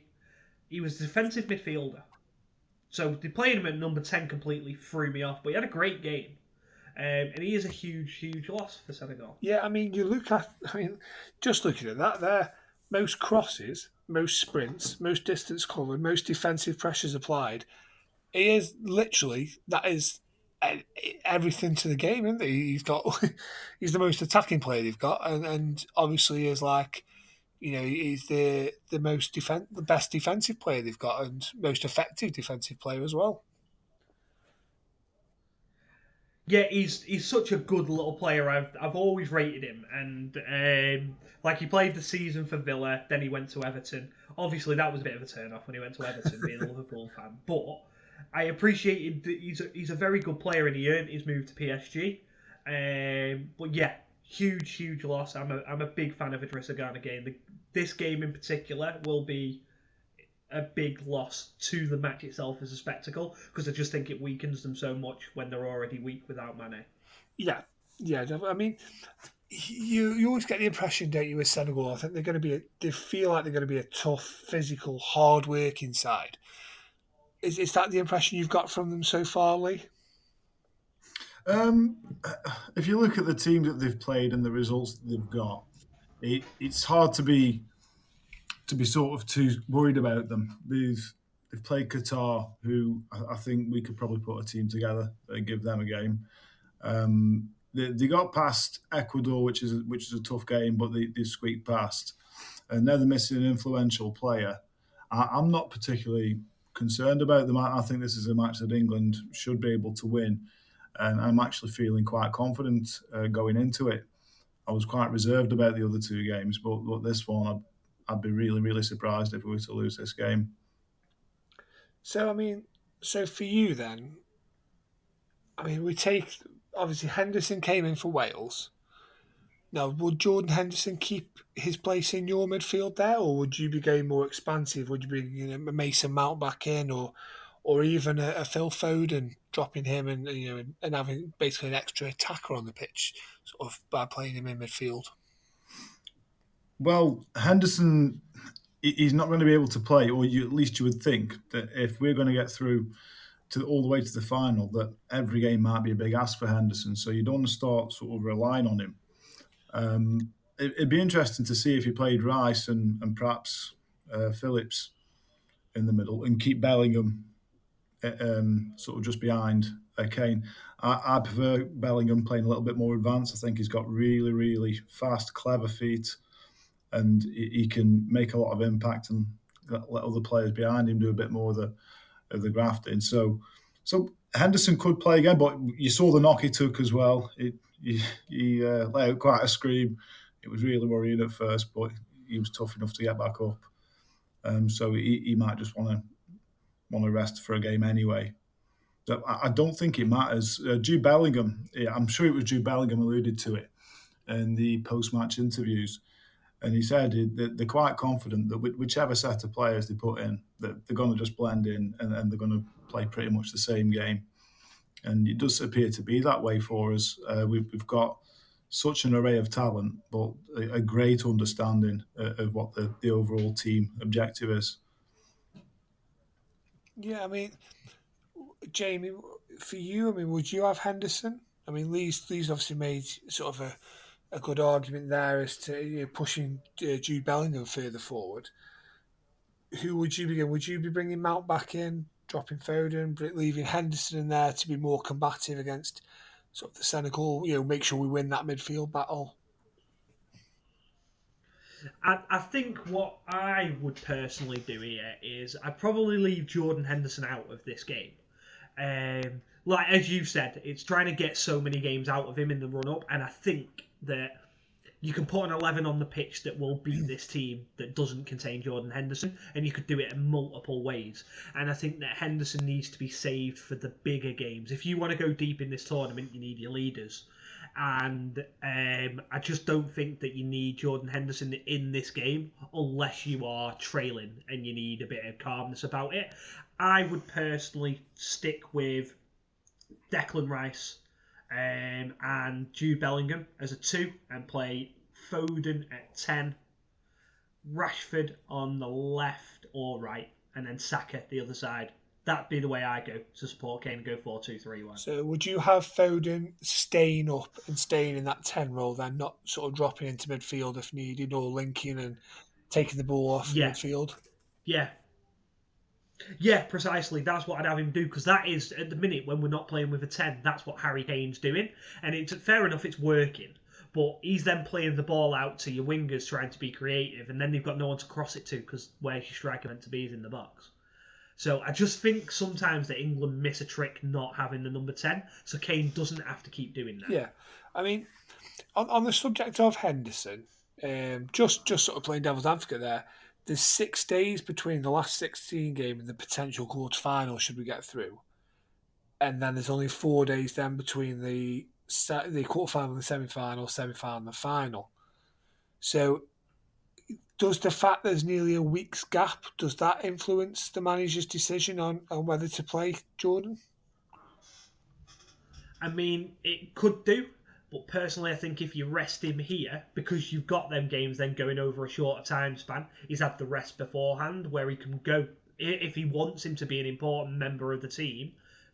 he was a defensive midfielder. So they played him at number 10 completely threw me off, but he had a great game. Um, and he is a huge, huge loss for Senegal. Yeah, I mean, you look at, I mean, just looking at that there, most crosses, most sprints, most distance covered, most defensive pressures applied. He is literally, that is everything to the game, isn't he? He's got, he's the most attacking player they've got, and, and obviously is like, you know, he's the the most defense, the best defensive player they've got, and most effective defensive player as well. Yeah, he's he's such a good little player. I've I've always rated him, and um, like he played the season for Villa, then he went to Everton. Obviously, that was a bit of a turn off when he went to Everton, being a Liverpool fan. But I appreciated that he's a, he's a very good player, and he earned his move to PSG. Um, but yeah, huge huge loss. I'm a I'm a big fan of Idrissa Gana Gueye. The, this game in particular will be a big loss to the match itself as a spectacle because I just think it weakens them so much when they're already weak without Mane. Yeah, yeah. I mean, you you always get the impression, don't you, with Senegal? I think they're going to be. A, they feel like they're going to be a tough, physical, hard working side. Is is that the impression you've got from them so far, Lee? Um, if you look at the team that they've played and the results that they've got, it, it's hard to be to be sort of too worried about them. They've they've played Qatar, who I, think we could probably put a team together and give them a game. Um, they, they got past Ecuador, which is a, which is a tough game, but they, they squeaked past. and now they're missing an influential player. I, I'm not particularly concerned about them. I, I think this is a match that England should be able to win, and I'm actually feeling quite confident uh, going into it. I was quite reserved about the other two games, but, but this one, I'd, be really, really surprised if we were to lose this game. So, I mean, so for you then, I mean, we take obviously Henderson came in for Wales. Now, would Jordan Henderson keep his place in your midfield there, or would you be going more expansive? Would you bring you know, Mason Mount back in, or or even a, a Phil Foden, dropping him and you know and having basically an extra attacker on the pitch, sort of by playing him in midfield? Well, Henderson, he's not going to be able to play, or you, at least you would think that if we're going to get through to all the way to the final, that every game might be a big ask for Henderson. So you don't want to start sort of relying on him. Um, it, would be interesting to see if he played Rice and, and perhaps uh, Phillips in the middle and keep Bellingham uh, um, sort of just behind uh, Kane. I, I, prefer Bellingham playing a little bit more advanced. I think he's got really, really fast, clever feet, and he, can make a lot of impact and let other players behind him do a bit more of the of the grafting. So, so Henderson could play again, but you saw the knock he took as well. It, he, he uh, let out quite a scream. It was really worrying at first, but he was tough enough to get back up. Um, so he, he might just want to want to rest for a game anyway. So I, I don't think it matters. Uh, Jude Bellingham, yeah, I'm sure it was Jude Bellingham alluded to it in the post-match interviews, and he said that they're quite confident that whichever set of players they put in, that they're going to just blend in and, and they're going to play pretty much the same game and it does appear to be that way for us. Uh, we've, we've, got such an array of talent, but a, a great understanding uh, of what the, the overall team objective is. Yeah, I mean, Jamie, for you, I mean, would you have Henderson? I mean, Lee's, Lee's obviously made sort of a, a good argument there as to you know, pushing uh, Jude Bellingham further forward. Who would you be? Would you be bringing Mount back in? dropping Foden, leaving Henderson in there to be more combative against sort of the Senegal. You know, make sure we win that midfield battle. I, I think what I would personally do here is I'd probably leave Jordan Henderson out of this game. Um, like as you said, it's trying to get so many games out of him in the run up, and I think that you can put an 11 on the pitch that will beat this team that doesn't contain Jordan Henderson, and you could do it in multiple ways. And I think that Henderson needs to be saved for the bigger games. If you want to go deep in this tournament, you need your leaders. And um, I just don't think that you need Jordan Henderson in this game unless you are trailing and you need a bit of calmness about it. I would personally stick with Declan Rice um, and Jude Bellingham as a two and play Foden at 10, Rashford on the left or right, and then Saka the other side. That'd be the way I go to support Kane and go 4 2 3 1. So, would you have Foden staying up and staying in that 10 role, then not sort of dropping into midfield if needed or linking and taking the ball off yeah. midfield? Yeah, yeah, precisely. That's what I'd have him do because that is at the minute when we're not playing with a ten. That's what Harry Kane's doing, and it's fair enough. It's working, but he's then playing the ball out to your wingers, trying to be creative, and then they've got no one to cross it to because where's your striker meant to be is in the box. So I just think sometimes that England miss a trick not having the number ten, so Kane doesn't have to keep doing that. Yeah, I mean, on, on the subject of Henderson, um, just just sort of playing devil's advocate there there's six days between the last 16 game and the potential quarter final should we get through. And then there's only four days then between the the quarter final and the semi final, semi final and the final. So does the fact there's nearly a week's gap, does that influence the manager's decision on, on whether to play Jordan? I mean, it could do. But personally, I think if you rest him here, because you've got them games then going over a shorter time span, he's had the rest beforehand where he can go, if he wants him to be an important member of the team,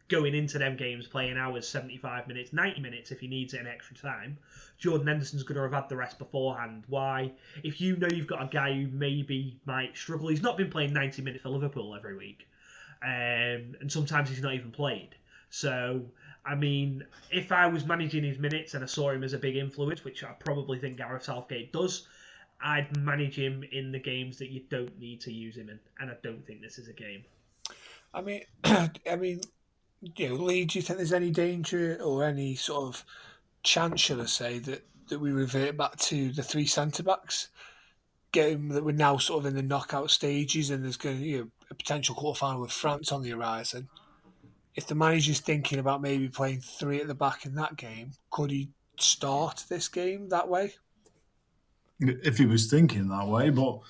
going into them games playing hours, 75 minutes, 90 minutes if he needs it in extra time. Jordan Henderson's going to have had the rest beforehand. Why? If you know you've got a guy who maybe might struggle, he's not been playing 90 minutes for Liverpool every week. Um, and sometimes he's not even played. So I mean, if I was managing his minutes and I saw him as a big influence, which I probably think Gareth Southgate does, I'd manage him in the games that you don't need to use him in, and I don't think this is a game. I mean, I mean, you know, Lee, do you think there's any danger or any sort of chance, should I say, that, that we revert back to the three centre backs? Game that we're now sort of in the knockout stages, and there's going to be you know, a potential quarter final with France on the horizon. If the manager's thinking about maybe playing three at the back in that game, could he start this game that way? If he was thinking that way, but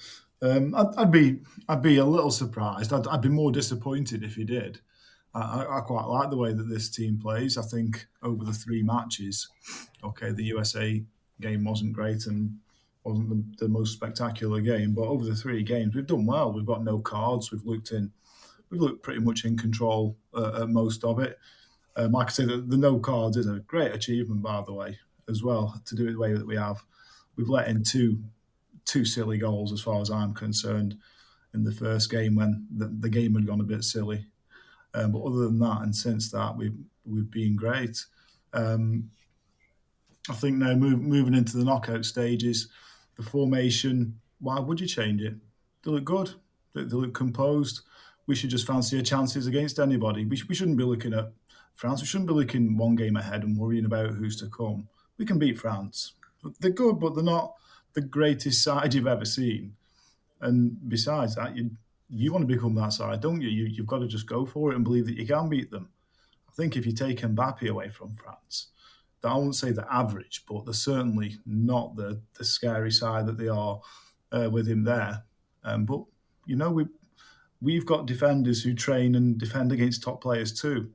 um, I'd, I'd, be I'd be a little surprised. I'd, I'd be more disappointed if he did. I, I, quite like the way that this team plays. I think over the three matches, okay, the USA game wasn't great and wasn't the, the, most spectacular game, but over the three games, we've done well. We've got no cards. We've looked in, we've looked pretty much in control uh, at most of it. Um, like I say, the, the no cards is a great achievement, by the way, as well to do it the way that we have. We've let in two two silly goals, as far as I'm concerned, in the first game when the, the game had gone a bit silly. Um, but other than that, and since that, we've we've been great. Um, I think now move, moving into the knockout stages, the formation. Why would you change it? They look good. They, they look composed. We should just fancy our chances against anybody. We, we shouldn't be looking at France. We shouldn't be looking one game ahead and worrying about who's to come. We can beat France. They're good, but they're not the greatest side you've ever seen. And besides that, you you want to become that side, don't you? you? You've got to just go for it and believe that you can beat them. I think if you take Mbappe away from France, that I won't say the average, but they're certainly not the, the scary side that they are uh, with him there. Um, but you know, we we've got defenders who train and defend against top players too.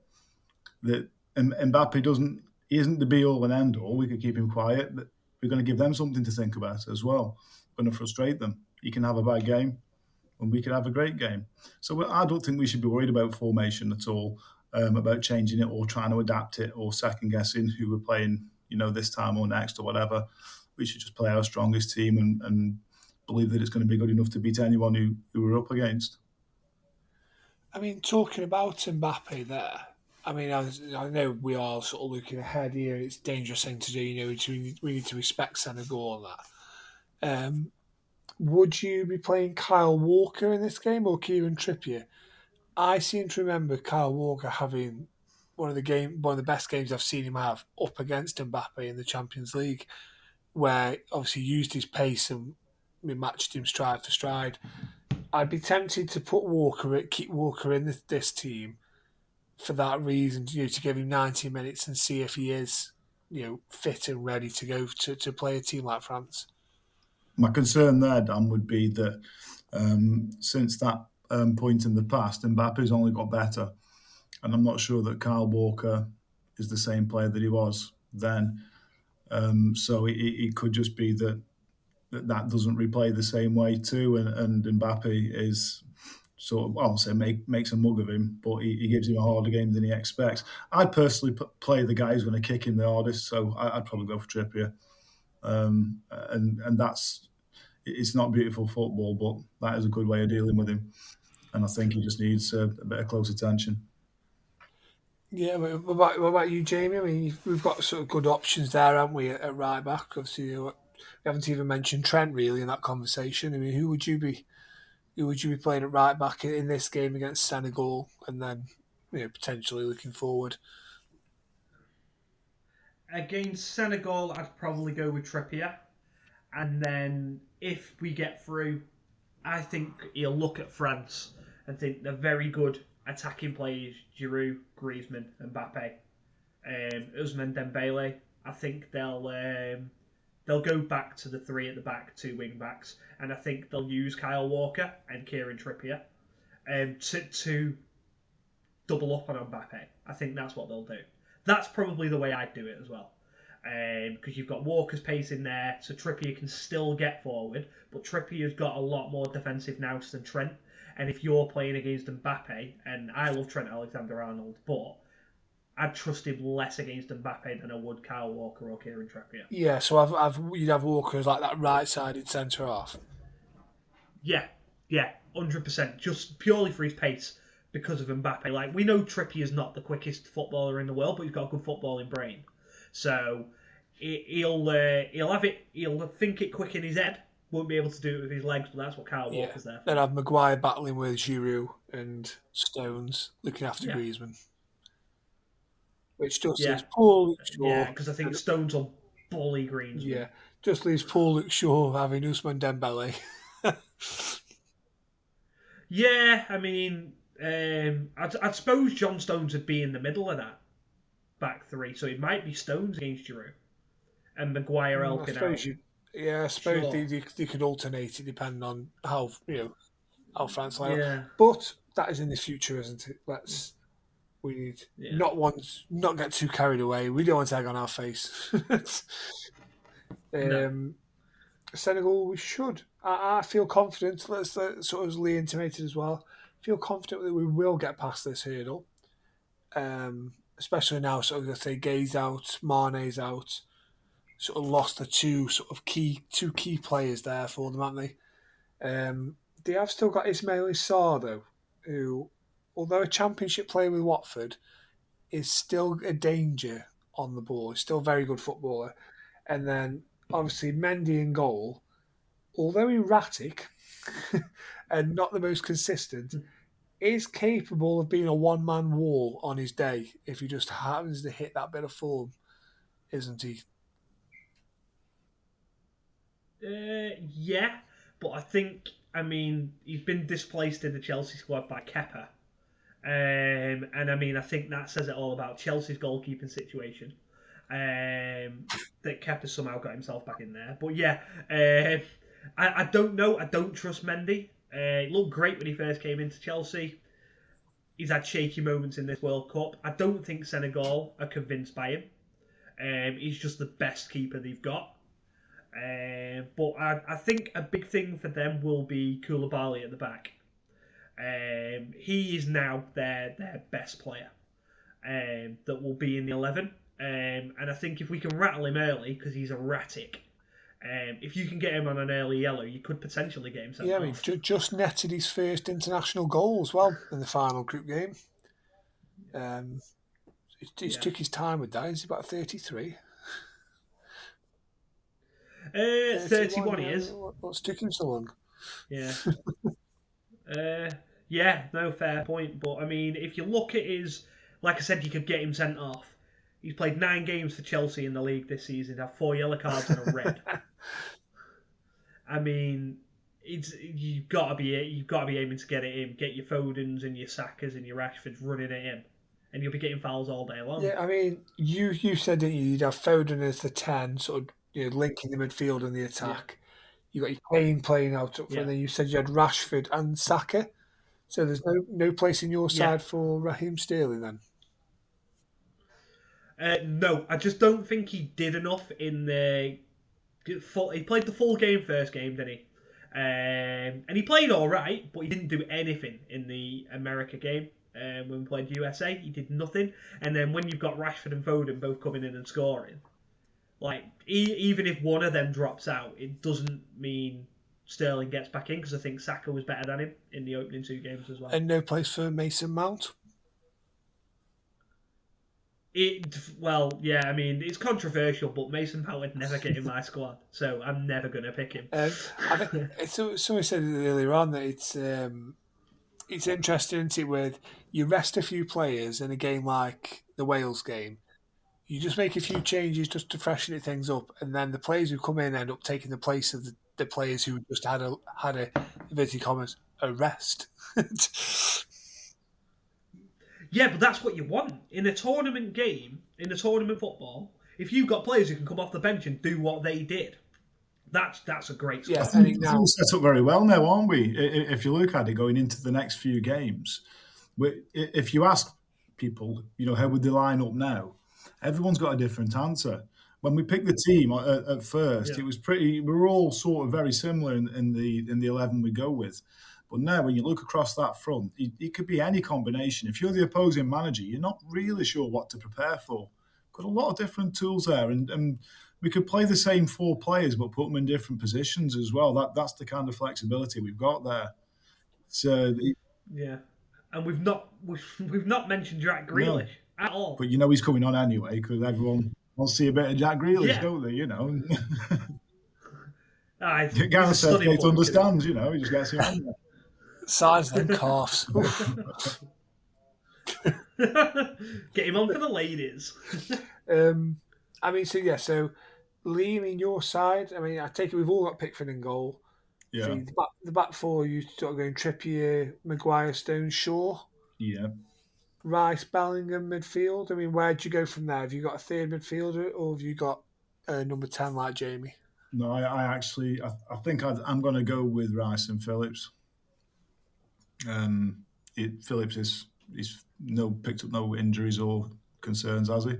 That Mbappe doesn't isn't the be all and end all. We could keep him quiet. But we're going to give them something to think about as well. We're going to frustrate them. He can have a bad game, and we can have a great game. So I don't think we should be worried about formation at all um, about changing it or trying to adapt it or second guessing who we're playing, you know, this time or next or whatever. We should just play our strongest team and, and believe that it's going to be good enough to beat anyone who, who we're up against. I mean, talking about Mbappe there, I mean, I, I, know we are sort of looking ahead here. It's a dangerous thing to do. You know, we, we need to respect Senegal and that. Um, would you be playing Kyle Walker in this game or Kieran Trippier? I seem to remember Kyle Walker having one of the game, one of the best games I've seen him have up against Mbappe in the Champions League, where obviously he used his pace and we matched him stride for stride. I'd be tempted to put Walker, keep Walker in this, this team for that reason, you know, to give him 90 minutes and see if he is, you know, fit and ready to go to, to play a team like France. My concern there, Dan, would be that um, since that um, point in the past, Mbappe's only got better. And I'm not sure that Kyle Walker is the same player that he was then. Um, so it, it, could just be that, that that doesn't replay the same way too. And, and Mbappe is sort of, I'll say, make, makes a mug of him, but he, he, gives him a harder game than he expects. I'd personally p- play the guy who's going to kick him the hardest, so I, would probably go for Trippier. Um, and and that's it's not beautiful football, but that is a good way of dealing with him. And I think he just needs a, a bit of close attention. Yeah, what about, what about you, Jamie? I mean, we've got sort of good options there, haven't we, at, at right back? Obviously, we haven't even mentioned Trent really in that conversation. I mean, who would you be who would you be playing at right back in this game against Senegal, and then you know, potentially looking forward? Against Senegal, I'd probably go with Trippier, and then if we get through, I think he'll look at France and think they're very good attacking players: Giroud, Griezmann, and Mbappe, um, Ousmane Dembele. I think they'll um, they'll go back to the three at the back, two wing backs, and I think they'll use Kyle Walker and Kieran Trippier um, to, to double up on Mbappe. I think that's what they'll do. That's probably the way I'd do it as well. Because um, you've got Walker's pace in there, so Trippier can still get forward, but Trippier's got a lot more defensive nous than Trent. And if you're playing against Mbappe, and I love Trent Alexander Arnold, but I'd trust him less against Mbappe than I would Kyle Walker or Kieran Trippier. Yeah, so I've, I've you'd have Walker as like that right-sided centre half. Yeah, yeah, hundred percent. Just purely for his pace because of Mbappe. Like we know Trippier's not the quickest footballer in the world, but he's got a good footballing brain. So he'll uh, he'll have it. He'll think it quick in his head won't be able to do it with his legs, but that's what Kyle Yeah. Walker's there. for. Then have Maguire battling with Giroud and Stones looking after Yeah. Griezmann. Which just Yeah. leaves poor Luke Shaw. Yeah, because I think Stones will bully Greens. Yeah, just leaves poor Luke Shaw having Ousmane Dembele. Yeah, I mean, um, I'd, I'd suppose John Stones would be in the middle of that back three, so it might be Stones against Giroud and Maguire Mm, I helping suppose out. you, yeah, I suppose Sure. they, they, they could alternate it depending on how you know how France line up. Yeah. But that is in the future, isn't it? Let's we need Yeah. not once not get too carried away. We don't want to egg on our face. um, No. Senegal, we should. I, I feel confident. Let's let, sort of as Lee intimated as well. Feel confident that we will get past this hurdle. Um, especially now, sort of, let's say Gueye's out, Mane's out. Sort of lost the two sort of key two key players there for them, haven't they? Um, they have still got Ismaila Sarr though, who, although a championship player with Watford, is still a danger on the ball. He's still a very good footballer. And then obviously Mendy in goal, although erratic and not the most consistent, is capable of being a one man wall on his day if he just happens to hit that bit of form, isn't he? Uh, yeah, but I think I mean he's been displaced in the Chelsea squad by Kepa, um, and I mean I think that says it all about Chelsea's goalkeeping situation. Um, that Kepa somehow got himself back in there, but yeah, uh, I, I don't know. I don't trust Mendy. Uh, he looked great when he first came into Chelsea. He's had shaky moments in this World Cup. I don't think Senegal are convinced by him. Um, he's just the best keeper they've got. Uh, but I, I think a big thing for them will be Koulibaly at the back. Um, he is now their their best player um, that will be in the eleven. Um, and I think if we can rattle him early because he's erratic, um, if you can get him on an early yellow, you could potentially get him Yeah, I mean, ju- just netted his first international goal as well in the final group game. Um, he's, he's Yeah. took his time with that. He's about 33. Uh, 31 he yeah. is. What- What's taking so long? Yeah. uh, yeah, no fair point. But I mean, if you look at his, like I said, you could get him sent off. He's played nine games for Chelsea in the league this season. Have four yellow cards and a red. I mean, it's you've got to be you've got to be aiming to get it in. Get your Fodens and your Sakas and your Rashfords running it in, and you'll be getting fouls all day long. Yeah, I mean, you you said that you'd have Foden as the 10, sort of you know, linking the midfield and the attack. You got your Kane playing out up front, Yeah. then you said you had Rashford and Saka. So there's no no place in your Yeah. side for Raheem Sterling then. Uh, no, I just don't think he did enough in the full. He played the full game first game, didn't he? Um, and he played all right, but he didn't do anything in the America game. Um, when we played USA, he did nothing. And then when you've got Rashford and Foden both coming in and scoring, like e- even if one of them drops out, it doesn't mean Sterling gets back in because I think Saka was better than him in the opening two games as well. And no place for Mason Mount. It well, yeah. I mean, it's controversial, but Mason Mount would never get in my squad, so I'm never gonna pick him. Um, I think so, someone said earlier on that it's um, it's interesting, isn't it? With you rest a few players in a game like the Wales game, you just make a few changes just to freshen it things up, and then the players who come in end up taking the place of the, the players who just had a had a inverted commas a rest. Yeah, but that's what you want in a tournament game, in a tournament football. If you've got players who can come off the bench and do what they did, that's that's a great squad. yeah, I think now We're set up very well now, aren't we? I- i- If you look at it going into the next few games, if you ask people, you know, how would they line up now? Everyone's got a different answer. When we picked the team at, at first, Yeah. it was pretty. We were all sort of very similar in, in the in the eleven we go with. But now, when you look across that front, it, it could be any combination. If you're the opposing manager, you're not really sure what to prepare for. Got a lot of different tools there, and, and we could play the same four players but put them in different positions as well. That that's the kind of flexibility we've got there. So, Yeah, and we've not we've, we've not mentioned Jack Grealish at all. but you know he's coming on anyway because everyone wants to see a bit of Jack Grealish, Yeah. don't they? You know. He's- he's a Gareth stunning Southgate bloke, isn't he? understands, you know, he just gets him on there. Size of them calves. Get him on for the ladies. um, I mean, so yeah, so leaving your side, I mean, I take it we've all got Pickford in goal. Yeah, The, back, the back four, you sort of going Trippier, Maguire, Stone, Shaw, yeah. Rice, Bellingham, midfield. I mean, where'd you go from there? Have you got a third midfielder or have you got uh, number 10 like Jamie? No, I, I actually, I, I think I'd, I'm going to go with Rice and Phillips. Um, it, Phillips is he's no picked up no injuries or concerns, has he?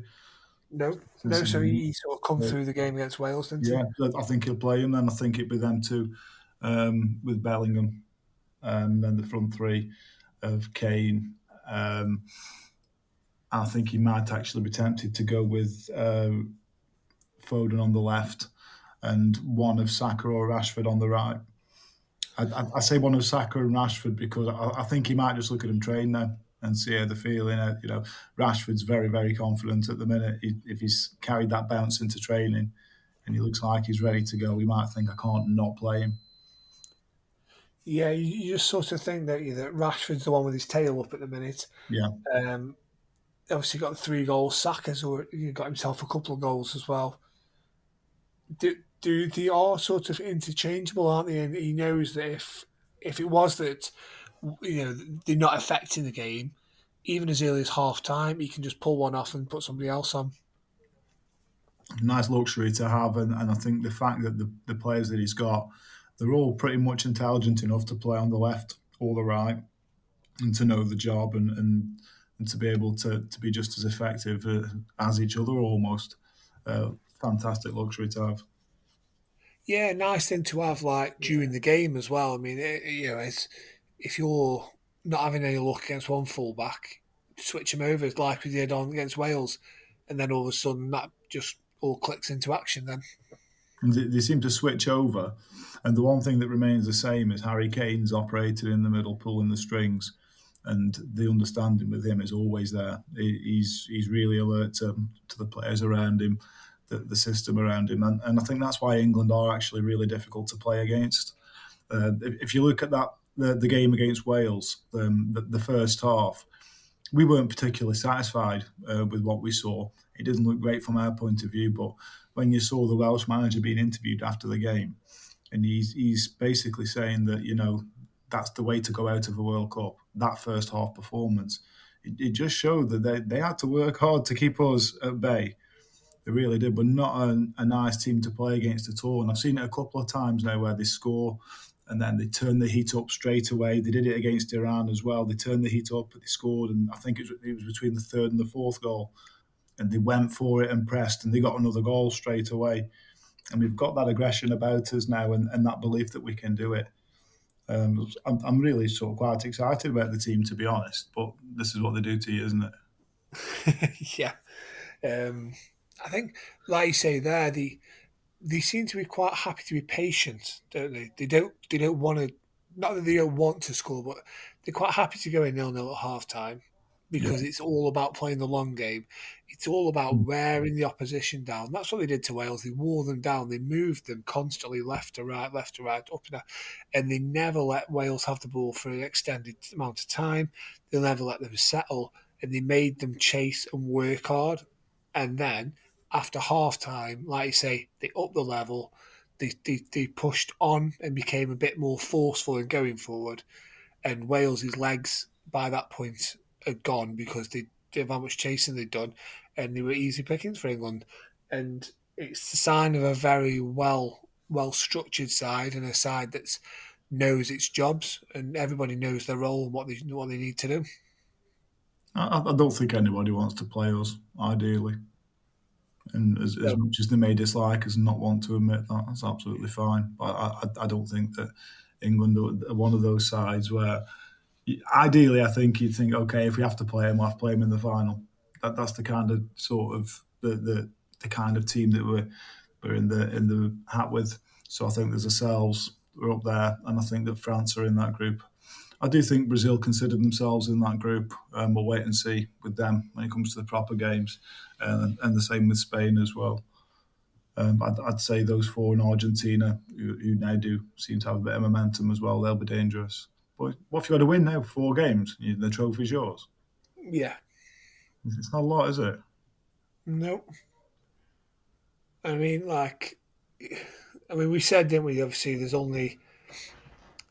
No, no. So he sort of come Yeah. through the game against Wales, didn't Yeah, I think he'll play him. Then I think it'd be them two um, with Bellingham, and then the front three of Kane. Um, I think he might actually be tempted to go with uh, Foden on the left and one of Saka or Rashford on the right. I, I, say one of Saka and Rashford because I, I think he might just look at him train then and see how they're feeling. Uh, you know, Rashford's very, very confident at the minute. He, if he's carried that bounce into training and he looks like he's ready to go, we might think I can't not play him. Yeah, you, you just sort of think that that Rashford's the one with his tail up at the minute. Yeah. Um, obviously got three goals. Saka's or he got himself a couple of goals as well. Do do they are sort of interchangeable, aren't they? And he knows that if if it was that you know they're not affecting the game, even as early as half time, he can just pull one off and put somebody else on. nice luxury to have, and, and I think the fact that the, the players that he's got, they're all pretty much intelligent enough to play on the left or the right, and to know the job and and, and to be able to, to be just as effective uh, as each other almost. Uh, fantastic luxury to have. Yeah, nice thing to have like during the game as well. I mean, it, you know, it's, if you're not having any luck against one fullback, switch him over like we did on against Wales, and then all of a sudden that just all clicks into action. Then they, they seem to switch over, and the one thing that remains the same is Harry Kane's operated in the middle, pulling the strings, and the understanding with him is always there. He's he's really alert to, to the players around him, the, the system around him, and, and I think that's why England are actually really difficult to play against. Uh, if, if you look at that the, the game against Wales, um, the, the first half, we weren't particularly satisfied uh, with what we saw. It didn't look great from our point of view, but when you saw the Welsh manager being interviewed after the game, and he's he's basically saying that you know that's the way to go out of a World Cup. That first half performance, it, it just showed that they, they had to work hard to keep us at bay. They really did. We're not a, a nice team to play against at all, and I've seen it a couple of times now where they score and then they turn the heat up straight away. They did it against Iran as well. They turned the heat up, but they scored, and I think it was, it was between the third and the fourth goal, and they went for it and pressed, and they got another goal straight away. And we've got that aggression about us now, and, and that belief that we can do it. Um, I'm, I'm really sort of quite excited about the team, to be honest. But this is what they do to you, isn't it? yeah, um, I think like you say there, the they seem to be quite happy to be patient, don't they? They don't they don't want to not that they don't want to score, but they're quite happy to go in nil nil at half time because it's all about playing the long game. It's all about hmm. wearing the opposition down. That's what they did to Wales. They wore them down. They moved them constantly left to right, left to right, up and down. And they never let Wales have the ball for an extended amount of time. They never let them settle. And they made them chase and work hard. And then after half time, like you say, they upped the level. They, they, they pushed on and became a bit more forceful in going forward. And Wales's legs by that point had gone because they of how much chasing they'd done, and they were easy pickings for England. And it's a sign of a very well well structured side and a side that knows its jobs and everybody knows their role and what they what they need to do. I, I don't think anybody wants to play us, ideally. And as, as much as they may dislike us and not want to admit that, that's absolutely fine. But I, I, I don't think that England are one of those sides where ideally, I think you'd think, okay, if we have to play them, we'll have to play them in the final. That that's the kind of sort of the the, the kind of team that we're we're in the in the hat with. So I think there's ourselves, we're up there, and I think that France are in that group. I do think Brazil consider themselves in that group. Um, we'll wait and see with them when it comes to the proper games, and, and the same with Spain as well. Um, I'd, I'd, say those four in Argentina, who, who, now do seem to have a bit of momentum as well, they'll be dangerous. But what if you got to win now? Four games, the trophy's yours. Yeah, it's not a lot, is it? Nope. I mean, like, I mean, we said, didn't we? Obviously, there's only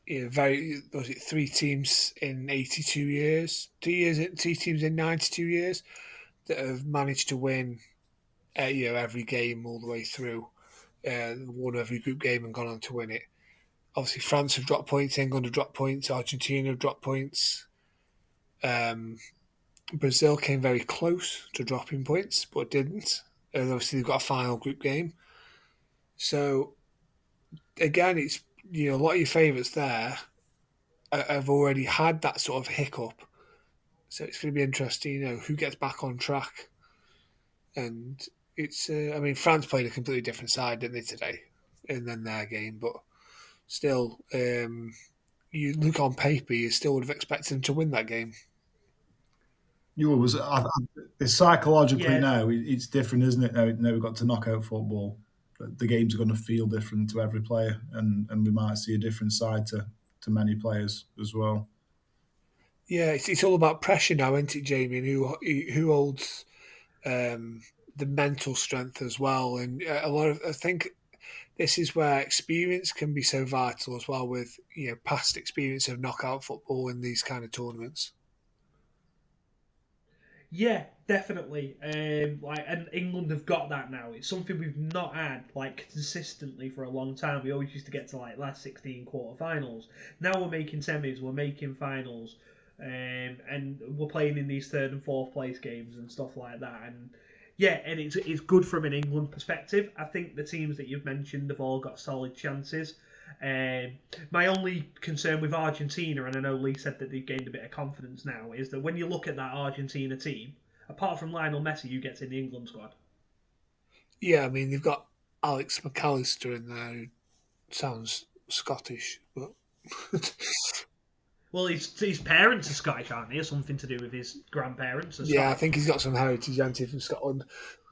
you know, very was it three teams in 82 years, two years, two teams in 92 years that have managed to win, uh, you know, every game all the way through, uh, won every group game and gone on to win it. Obviously, France have dropped points, England have dropped points, Argentina have dropped points. Um, Brazil came very close to dropping points, but didn't. And obviously, they've got a final group game. So, again, it's you know a lot of your favourites there have already had that sort of hiccup. So it's going to be interesting, you know, who gets back on track. And it's, uh, I mean, France played a completely different side, didn't they, today? And then their game, but still, um, you look on paper, you still would have expected them to win that game. You always, I, I, it's psychologically yeah. now, it's different, isn't it? Now, now we've got to knockout football. The games are going to feel different to every player, and, and we might see a different side to, to many players as well. Yeah, it's, it's all about pressure now, isn't it, Jamie? And who who holds um, the mental strength as well? And a lot of I think this is where experience can be so vital as well, with you know past experience of knockout football in these kind of tournaments. Yeah, definitely. Um, like, and England have got that now. It's something we've not had like consistently for a long time. We always used to get to like last sixteen quarterfinals. Now we're making semis. We're making finals um, and we're playing in these third and fourth place games and stuff like that. And yeah, and it's it's good from an England perspective. I think the teams that you've mentioned have all got solid chances. Um, my only concern with Argentina, and I know Lee said that they've gained a bit of confidence now, is that when you look at that Argentina team, apart from Lionel Messi, who gets in the England squad? Yeah, I mean they've got Alex Mac Allister in there. Who sounds Scottish, but Well, his, his parents are Scottish, aren't they? Or something to do with his grandparents. yeah, I think he's got some heritage, auntie from Scotland.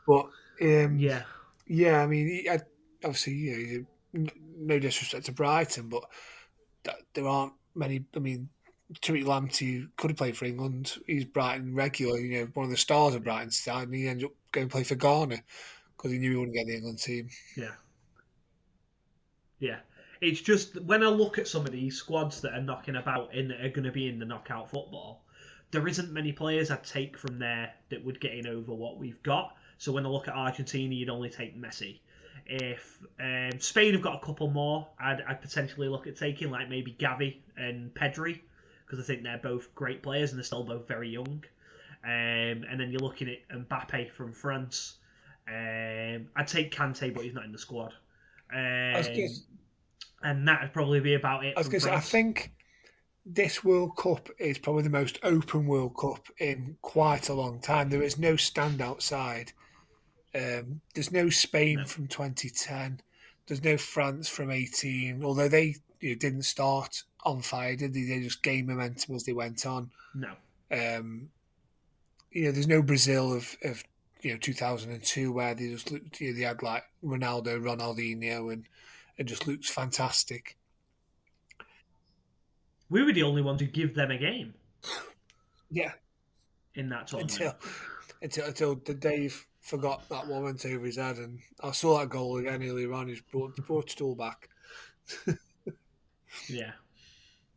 But um, yeah, yeah. I mean, he, I, obviously, you know, no disrespect to Brighton, but there aren't many. I mean, Tariq Lamptey could have played for England. He's Brighton regular, you know, one of the stars of Brighton's side, and he ended up going to play for Ghana because he knew he wouldn't get the England team. Yeah. Yeah. It's just when I look at some of these squads that are knocking about and that are going to be in the knockout football, there isn't many players I'd take from there that would get in over what we've got. So when I look at Argentina, you'd only take Messi. If um, Spain have got a couple more, I'd, I'd potentially look at taking like maybe Gavi and Pedri because I think they're both great players and they're still both very young. Um, and then you're looking at Mbappe from France. Um, I'd take Kante, but he's not in the squad. Um, and that would probably be about it. I was going to say, I think this World Cup is probably the most open World Cup in quite a long time. There is no standout side. Um, there's no Spain no. from 2010. There's no France from 18, although they you know, didn't start on fire, did they? They just gained momentum as they went on. No. Um, you know, there's no Brazil of, of you know 2002 where they just looked. you know, they had like Ronaldo, Ronaldinho, and it just looks fantastic. We were the only ones who give them a game. Yeah. In that tournament. Until, until, until the Dave forgot that one went over his head, and I saw that goal again earlier on. He's brought, brought stool back. yeah.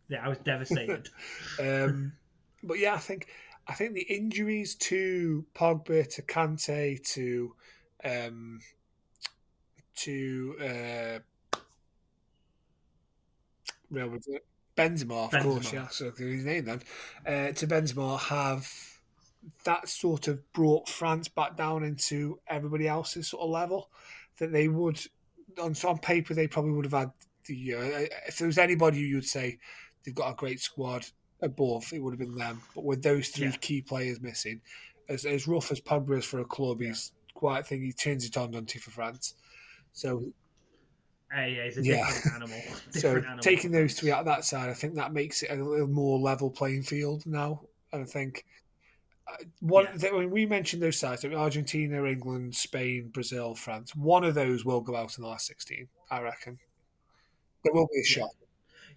Yeah, I was devastated. um, but yeah, I think I think the injuries to Pogba, to Kante, to um, to uh. Benzema, of Benzema. course, yeah. So his name then. Uh, to Benzema have that sort of brought France back down into everybody else's sort of level that they would on on paper they probably would have had the uh, if there was anybody you'd say they've got a great squad above it would have been them but with those three yeah. key players missing as, as rough as Pogba is for a club he's quite I think he turns it on doesn't he for France so yeah, he's a different yeah. animal. Different so animal. taking those three out of that side, I think that makes it a little more level playing field now. And I think one yeah. when we mentioned those sides, Argentina, England, Spain, Brazil, France. One of those will go out in the last sixteen. I reckon there will be a shock.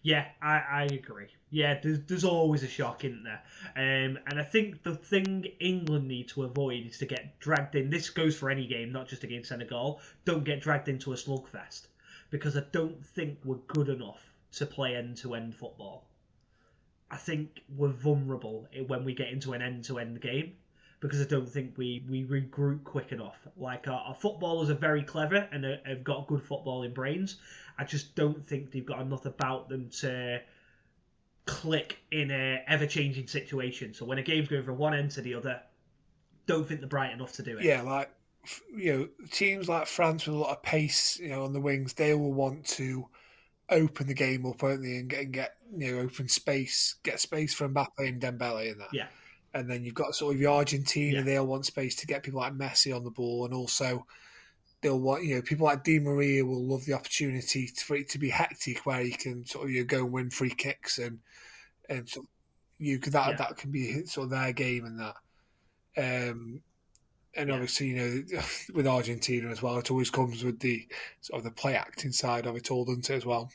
Yeah, I, I agree. Yeah, there's, there's always a shock, isn't there? Um, and I think the thing England need to avoid is to get dragged in. This goes for any game, not just against Senegal. Don't get dragged into a slugfest because I don't think we're good enough to play end to end football. I think we're vulnerable when we get into an end to end game because I don't think we, we regroup quick enough. Like our, our footballers are very clever and are, have got good footballing brains. I just don't think they've got enough about them to click in a ever changing situation. So when a game's going from one end to the other, don't think they're bright enough to do it. Yeah, like you know, teams like France with a lot of pace, you know, on the wings, they will want to open the game up, won't they, and get, and get you know open space, get space for Mbappe and Dembele and that. Yeah. And then you've got sort of your Argentina, yeah. they'll want space to get people like Messi on the ball, and also they'll want you know people like Di Maria will love the opportunity for it to be hectic, where you can sort of you know, go and win free kicks and and so you could that yeah. that can be sort of their game and that. Um, and obviously, you know, with Argentina as well, it always comes with the sort of the play acting side of it all, doesn't it, as well?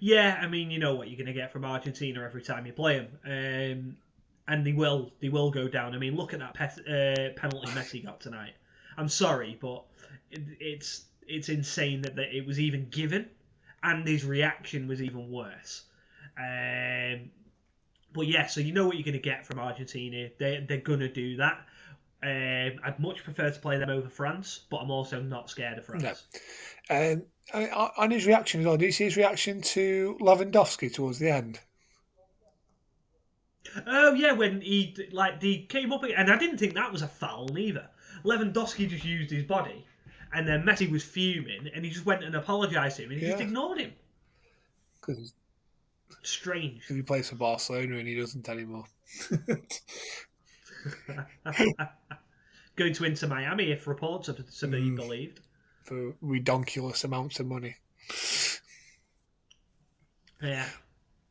Yeah, I mean, you know what you're going to get from Argentina every time you play them, um, and they will they will go down. I mean, look at that pe- uh, penalty Messi got tonight. I'm sorry, but it, it's it's insane that, that it was even given, and his reaction was even worse. Um, but yeah, so you know what you're going to get from Argentina. They they're going to do that. Um, I'd much prefer to play them over France, but I'm also not scared of France. No. Um, on his reaction as well, do you see his reaction to Lewandowski towards the end? Oh yeah, when he like he came up and I didn't think that was a foul neither. Lewandowski just used his body, and then Messi was fuming, and he just went and apologised to him, and he yeah. just ignored him. Because strange. If He plays for Barcelona and he doesn't anymore. Going to Inter Miami, if reports are to be mm. believed, for redonkulous amounts of money. Yeah.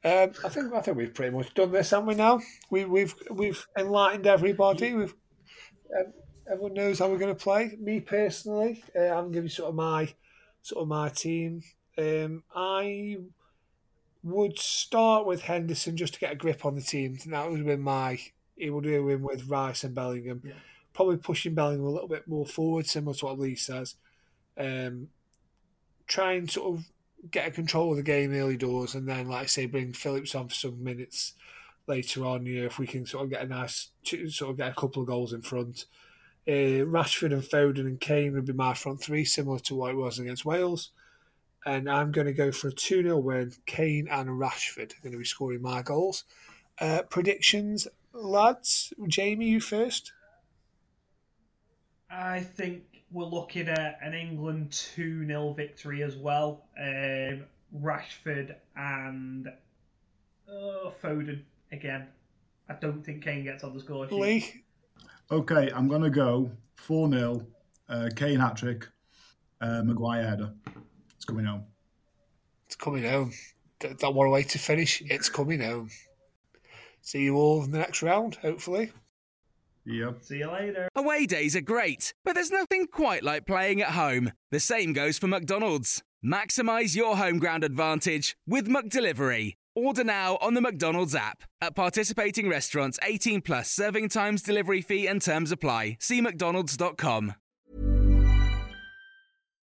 Um, I think I think we've pretty much done this, haven't we? Now we, we've we've enlightened everybody. We've um, everyone knows how we're going to play. Me personally, uh, I'm giving sort of my sort of my team. Um, I would start with Henderson just to get a grip on the team. And That would have been my. He would do him with Rice and Bellingham. Yeah. Probably pushing Bellingham a little bit more forward, similar to what Lee says. Um, try and sort of get a control of the game early doors, and then, like I say, bring Phillips on for some minutes later on. You know, if we can sort of get a nice, sort of get a couple of goals in front. Uh, Rashford and Foden and Kane would be my front three, similar to what it was against Wales and I'm going to go for a 2 0 win. Kane and Rashford are going to be scoring my goals. Uh, predictions, lads? Jamie, you first. I think we're looking at an England 2 0 victory as well. Um, Rashford and uh, Foden again. I don't think Kane gets on the score sheet. Lee? Okay, I'm going to go 4 0, uh, Kane hat trick, uh, Maguire header. It's coming home. It's coming home. That what a way to finish. It's coming home. See you all in the next round, hopefully. Yep. See you later. Away days are great, but there's nothing quite like playing at home. The same goes for McDonald's. Maximize your home ground advantage with McDelivery. Order now on the McDonald's app. At participating restaurants, 18 plus serving times, delivery fee, and terms apply. See McDonald's.com.